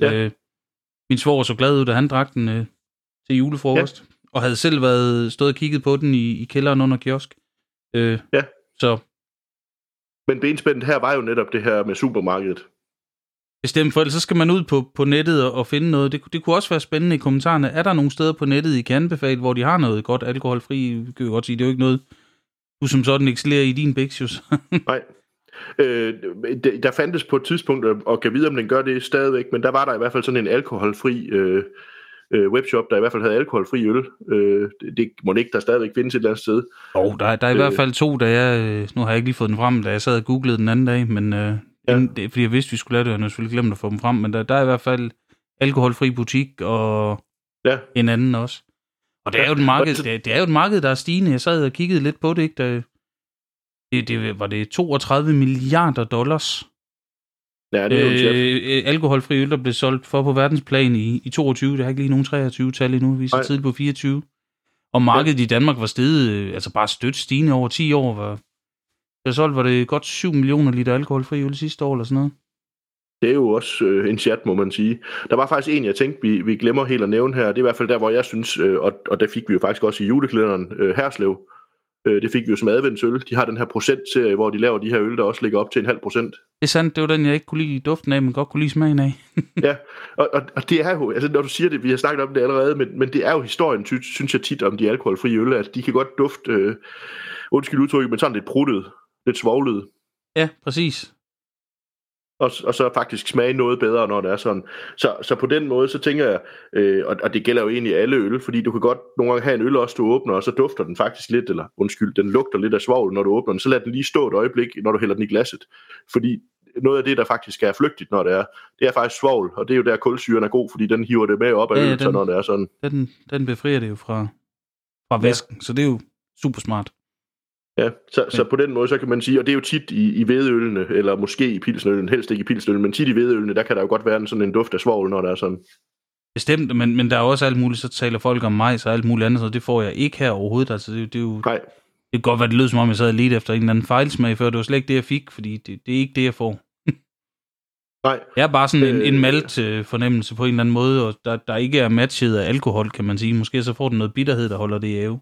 Ja. Øh, min svoger så glad ud, da han drak den øh, til julefrokost, ja. Og havde selv været stået og kigget på den i, i kælderen under kiosk. Øh, Ja. Så Men benspændet her var jo netop det her med supermarkedet. Bestemt, for ellers så skal man ud på, på nettet og, og finde noget. Det, det kunne også være spændende i kommentarerne. Er der nogle steder på nettet, I kan anbefale, hvor de har noget godt alkoholfri? Kan jo godt sige, det er jo ikke noget, du som sådan excellerer i din Bixjus. Nej. Øh, der fandtes på et tidspunkt, og- og kan vide, om den gør det stadigvæk, men der var der i hvert fald sådan en alkoholfri øh, øh, webshop, der i hvert fald havde alkoholfri øl. Øh, det, det må ikke der stadigvæk findes et eller andet sted. oh, der, der er i Øh. hvert fald to, da jeg... øh, Nu har jeg ikke lige fået den frem, da jeg sad og googlede den anden dag, men øh, Ja. ja. det fordi jeg vidste, vi skulle lave det, og jeg selvfølgelig glemt at få dem frem, men der, der er i hvert fald alkoholfri butik og Ja, en anden også. Og det er jo et marked, det, er- det er jo et marked, der er stigende. Jeg sad og kiggede lidt på det, ikke? Det, det, var det 32 milliarder dollars ja det er chat. øh, alkoholfri øl, der blev solgt for på verdensplan i, i 22. Det har ikke lige nogen 23 tal endnu. Vi er så Nej. tidligt på 24. Og markedet ja. i Danmark var steget, øh, altså bare stødt stigende over 10 år. Var, der solgt var det godt 7 millioner liter alkoholfri øl sidste år eller sådan noget. Det er jo også øh, en chat, må man sige. Der var faktisk en, jeg tænkte, vi, vi glemmer helt at nævne her. Det er i hvert fald der, hvor jeg synes, øh, og, og der fik vi jo faktisk også i juleklæderen, øh, Herslev. Øh, det fik vi jo som adventsøl. De har den her procentserie, hvor de laver de her øl, der også ligger op til en halv procent. Det er sandt, det var den, jeg ikke kunne lide duften af, men godt kunne lide smagen af. Ja, og, og, og det er jo, altså når du siger det, vi har snakket om det allerede, men, men det er jo historien, sy, synes jeg tit om de alkoholfrie øl, at de kan godt dufte, øh, undskyld udtrykket, men sådan lidt pruttet, lidt svoglet, Ja, præcis. Og, og så faktisk smage noget bedre, når det er sådan. Så, så på den måde, så tænker jeg, øh, og, og det gælder jo egentlig alle øl, fordi du kan godt nogle gange have en øl også, du åbner, og så dufter den faktisk lidt, eller undskyld, den lugter lidt af svovl, når du åbner den, så lad den lige stå et øjeblik, når du hælder den i glasset. Fordi noget af det, der faktisk er flygtigt, når det er, det er faktisk svovl, og det er jo der kulsyren er god, fordi den hiver det med op af Ja, ja, ja, øl, så den- når det er sådan. Den, den befrier det jo fra, fra Ja. væsken, så det er jo super smart. Ja, så, så på den måde, så kan man sige, og det er jo tit i, i vedølene, eller måske i pilsnøllen, helst ikke i pilsnøllen, men tit i vedølene, der kan der jo godt være en, sådan en duft af svovl, når der er sådan. Bestemt, men, men der er også alt muligt, så taler folk om majs og alt muligt andet, så det får jeg ikke her overhovedet. Altså, det, det er jo, Nej, det kan godt være, det lød som om, jeg sad lidt efter en eller anden fejlsmag før. Det var slet ikke det, jeg fik, fordi det, det er ikke det, jeg får. nej, Jeg er bare sådan en, Øh. en malt øh, fornemmelse på en eller anden måde, og der, der ikke er matchet af alkohol, kan man sige. Måske så får den noget bitterhed, der holder det i ave.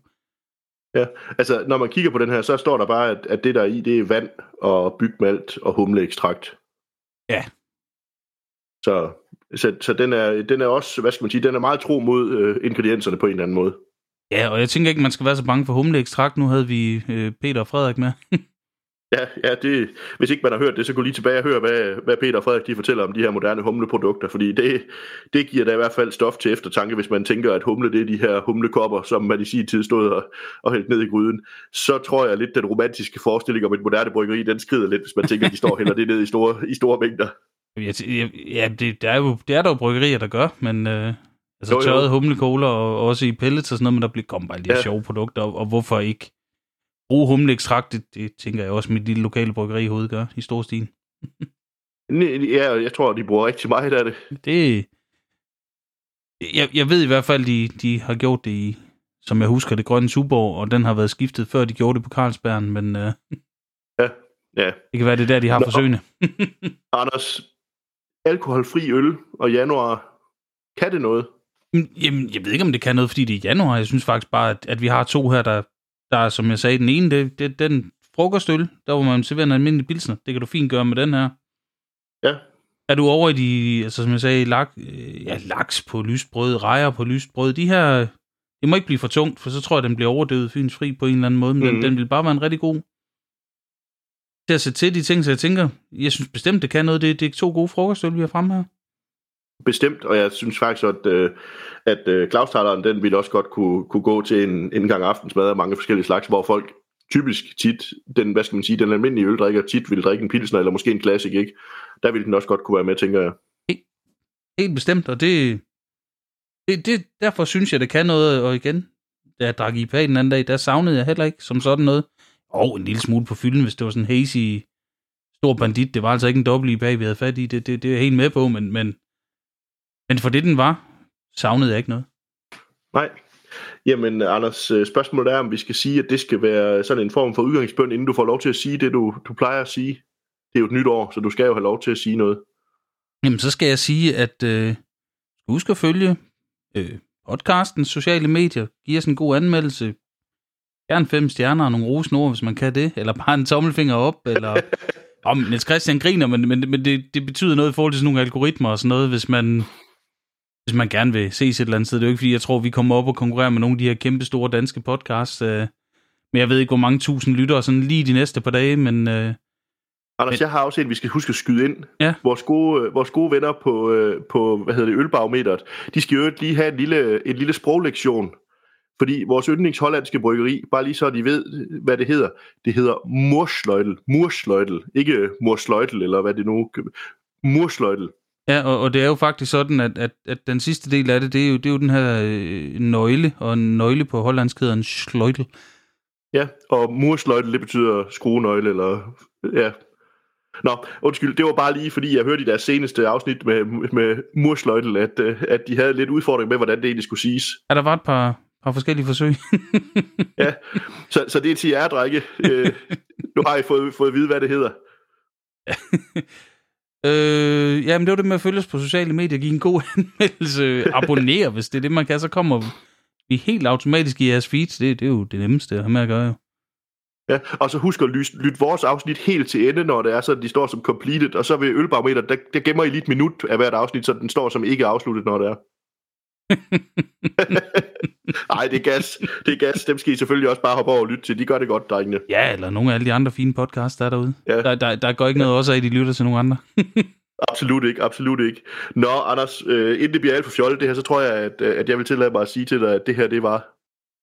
altså når man kigger på den her, så står der bare, at, at det der er i, det er vand og bygmalt og humleekstrakt. Ja. Så, så, så den, er, den er også, hvad skal man sige, den er meget tro mod øh, ingredienserne på en eller anden måde. Ja, og jeg tænker ikke, man skal være så bange for humleekstrakt. Nu havde vi øh, Peter og Frederik med. Ja, ja det, hvis ikke man har hørt det, så gå lige tilbage og høre, hvad, hvad Peter og Frederik de fortæller om de her moderne humleprodukter, fordi det, det giver da i hvert fald stof til eftertanke, hvis man tænker, at humle det er de her humlekopper, som man i sin tid stod og, og hældt ned i gryden. Så tror jeg lidt, den romantiske forestilling om et moderne bryggeri, den skrider lidt, hvis man tænker, at de står heller det ned i store, i store mængder. Ja, det, der er jo det er der jo bryggerier, der gør, men øh, altså jo, jo. tørret humlekola og også i pellets og sådan noget, men der bliver kommet bare de ja. sjove produkter, og, og hvorfor ikke bruge humleekstrakt, det, det tænker jeg også, mit lille lokale bryggeri i hovedet gør i stor stil. ja, jeg tror, de bruger rigtig meget af det. Det... Jeg, jeg ved i hvert fald, de, de har gjort det i, som jeg husker, det grønne Suborg, og den har været skiftet, før de gjorde det på Carlsbergen, men... Uh... Ja, ja. Det kan være, det er der, de har forsøgende. Anders, alkoholfri øl og januar, kan det noget? Jamen, jeg ved ikke, om det kan noget, fordi det er januar. Jeg synes faktisk bare, at, at vi har to her, der, der er, som jeg sagde, den ene, det, det den frokostøl, der hvor man serverer en almindelig pilsner. Det kan du fint gøre med den her. Ja. Er du over i de, altså som jeg sagde, lak, øh, ja, laks på lysbrød, rejer på lysbrød, de her, det må ikke blive for tungt, for så tror jeg, den bliver overdøvet fyns fri på en eller anden måde, men mm. den, den vil bare være en rigtig god til at sætte til de ting, så jeg tænker, jeg synes bestemt, det kan noget. Det, det er to gode frokostøl, vi har fremme her. Bestemt, og jeg synes faktisk, at, øh, at øh, Klaustaleren, den ville også godt kunne, kunne gå til en, en gang aftensmad af mange forskellige slags, hvor folk typisk tit, den, hvad skal man sige, den almindelige øldrikker tit vil drikke en pilsner, eller måske en klassik, ikke? Der ville den også godt kunne være med, tænker jeg. Helt, helt bestemt, og det, det, det, derfor synes jeg, det kan noget, og igen, da jeg drak IPA den anden dag, der savnede jeg heller ikke som sådan noget. Og en lille smule på fylden, hvis det var sådan en hazy stor bandit. Det var altså ikke en dobbelt IPA, vi havde fat i. Det, det, det er jeg helt med på, men, men, men for det, den var, savnede jeg ikke noget. Nej. Jamen, Anders, øh, spørgsmålet er, om vi skal sige, at det skal være sådan en form for udgangsbøn, inden du får lov til at sige det, du, du plejer at sige. Det er jo et nyt år, så du skal jo have lov til at sige noget. Jamen, så skal jeg sige, at øh, husk at følge øh, podcasten, sociale medier, giv os en god anmeldelse, gerne fem stjerner og nogle rosende hvis man kan det, eller bare en tommelfinger op, eller om Niels Christian griner, men, men, men det, det betyder noget i forhold til sådan nogle algoritmer og sådan noget, hvis man, hvis man gerne vil ses et eller andet sted. Det er jo ikke, fordi jeg tror, vi kommer op og konkurrerer med nogle af de her kæmpe store danske podcasts, øh, men jeg ved ikke, hvor mange tusind lyttere sådan lige de næste par dage, men... Øh, Anders, men... jeg har også en, vi skal huske at skyde ind. Ja. Vores, gode, vores gode venner på, øh, på hvad hedder det, ølbarometeret, de skal jo lige have en lille, en lille sproglektion fordi vores yndlings hollandske bryggeri, bare lige så de ved, hvad det hedder, det hedder Mursløjtel. Mursløjtel. Ikke Mursløjtel, eller hvad det nu... Mursløjtel. Ja, og, og det er jo faktisk sådan, at, at, at den sidste del af det, det er jo, det er jo den her øh, nøgle, og en nøgle på hollandsk hedder en sløjtel. Ja, og mursløjtel, det betyder skruenøgle, eller... Ja, Nå, undskyld, det var bare lige, fordi jeg hørte i deres seneste afsnit med, med Mursløjtel, at, øh, at de havde lidt udfordring med, hvordan det egentlig skulle siges. Ja, der var et par, har forskellige forsøg. ja, så, så det er til jer, drenge. Øh, nu har I fået, fået at vide, hvad det hedder. øh, jamen, det var det med at følge os på sociale medier, Giv en god anmeldelse, Abonner, hvis det er det, man kan, så kommer vi helt automatisk i jeres feeds. Det, det er jo det nemmeste at have med at gøre, jo. Ja, og så husk at lytte, lyt vores afsnit helt til ende, når det er så, de står som completed, og så ved ølbarometer, der, der gemmer I lige et minut af hvert afsnit, så den står som ikke afsluttet, når det er. Nej, det er gas. Det er gas. Dem skal I selvfølgelig også bare hoppe over og lytte til. De gør det godt, drengene. Ja, eller nogle af alle de andre fine podcasts, der er derude. Ja. Der, der, der går ikke noget også af, at de lytter til nogle andre. absolut ikke, absolut ikke. Nå, Anders, øh, inden det bliver alt for fjollet det her, så tror jeg, at, at jeg vil tillade mig at sige til dig, at det her, det var...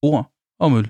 Ord og møl.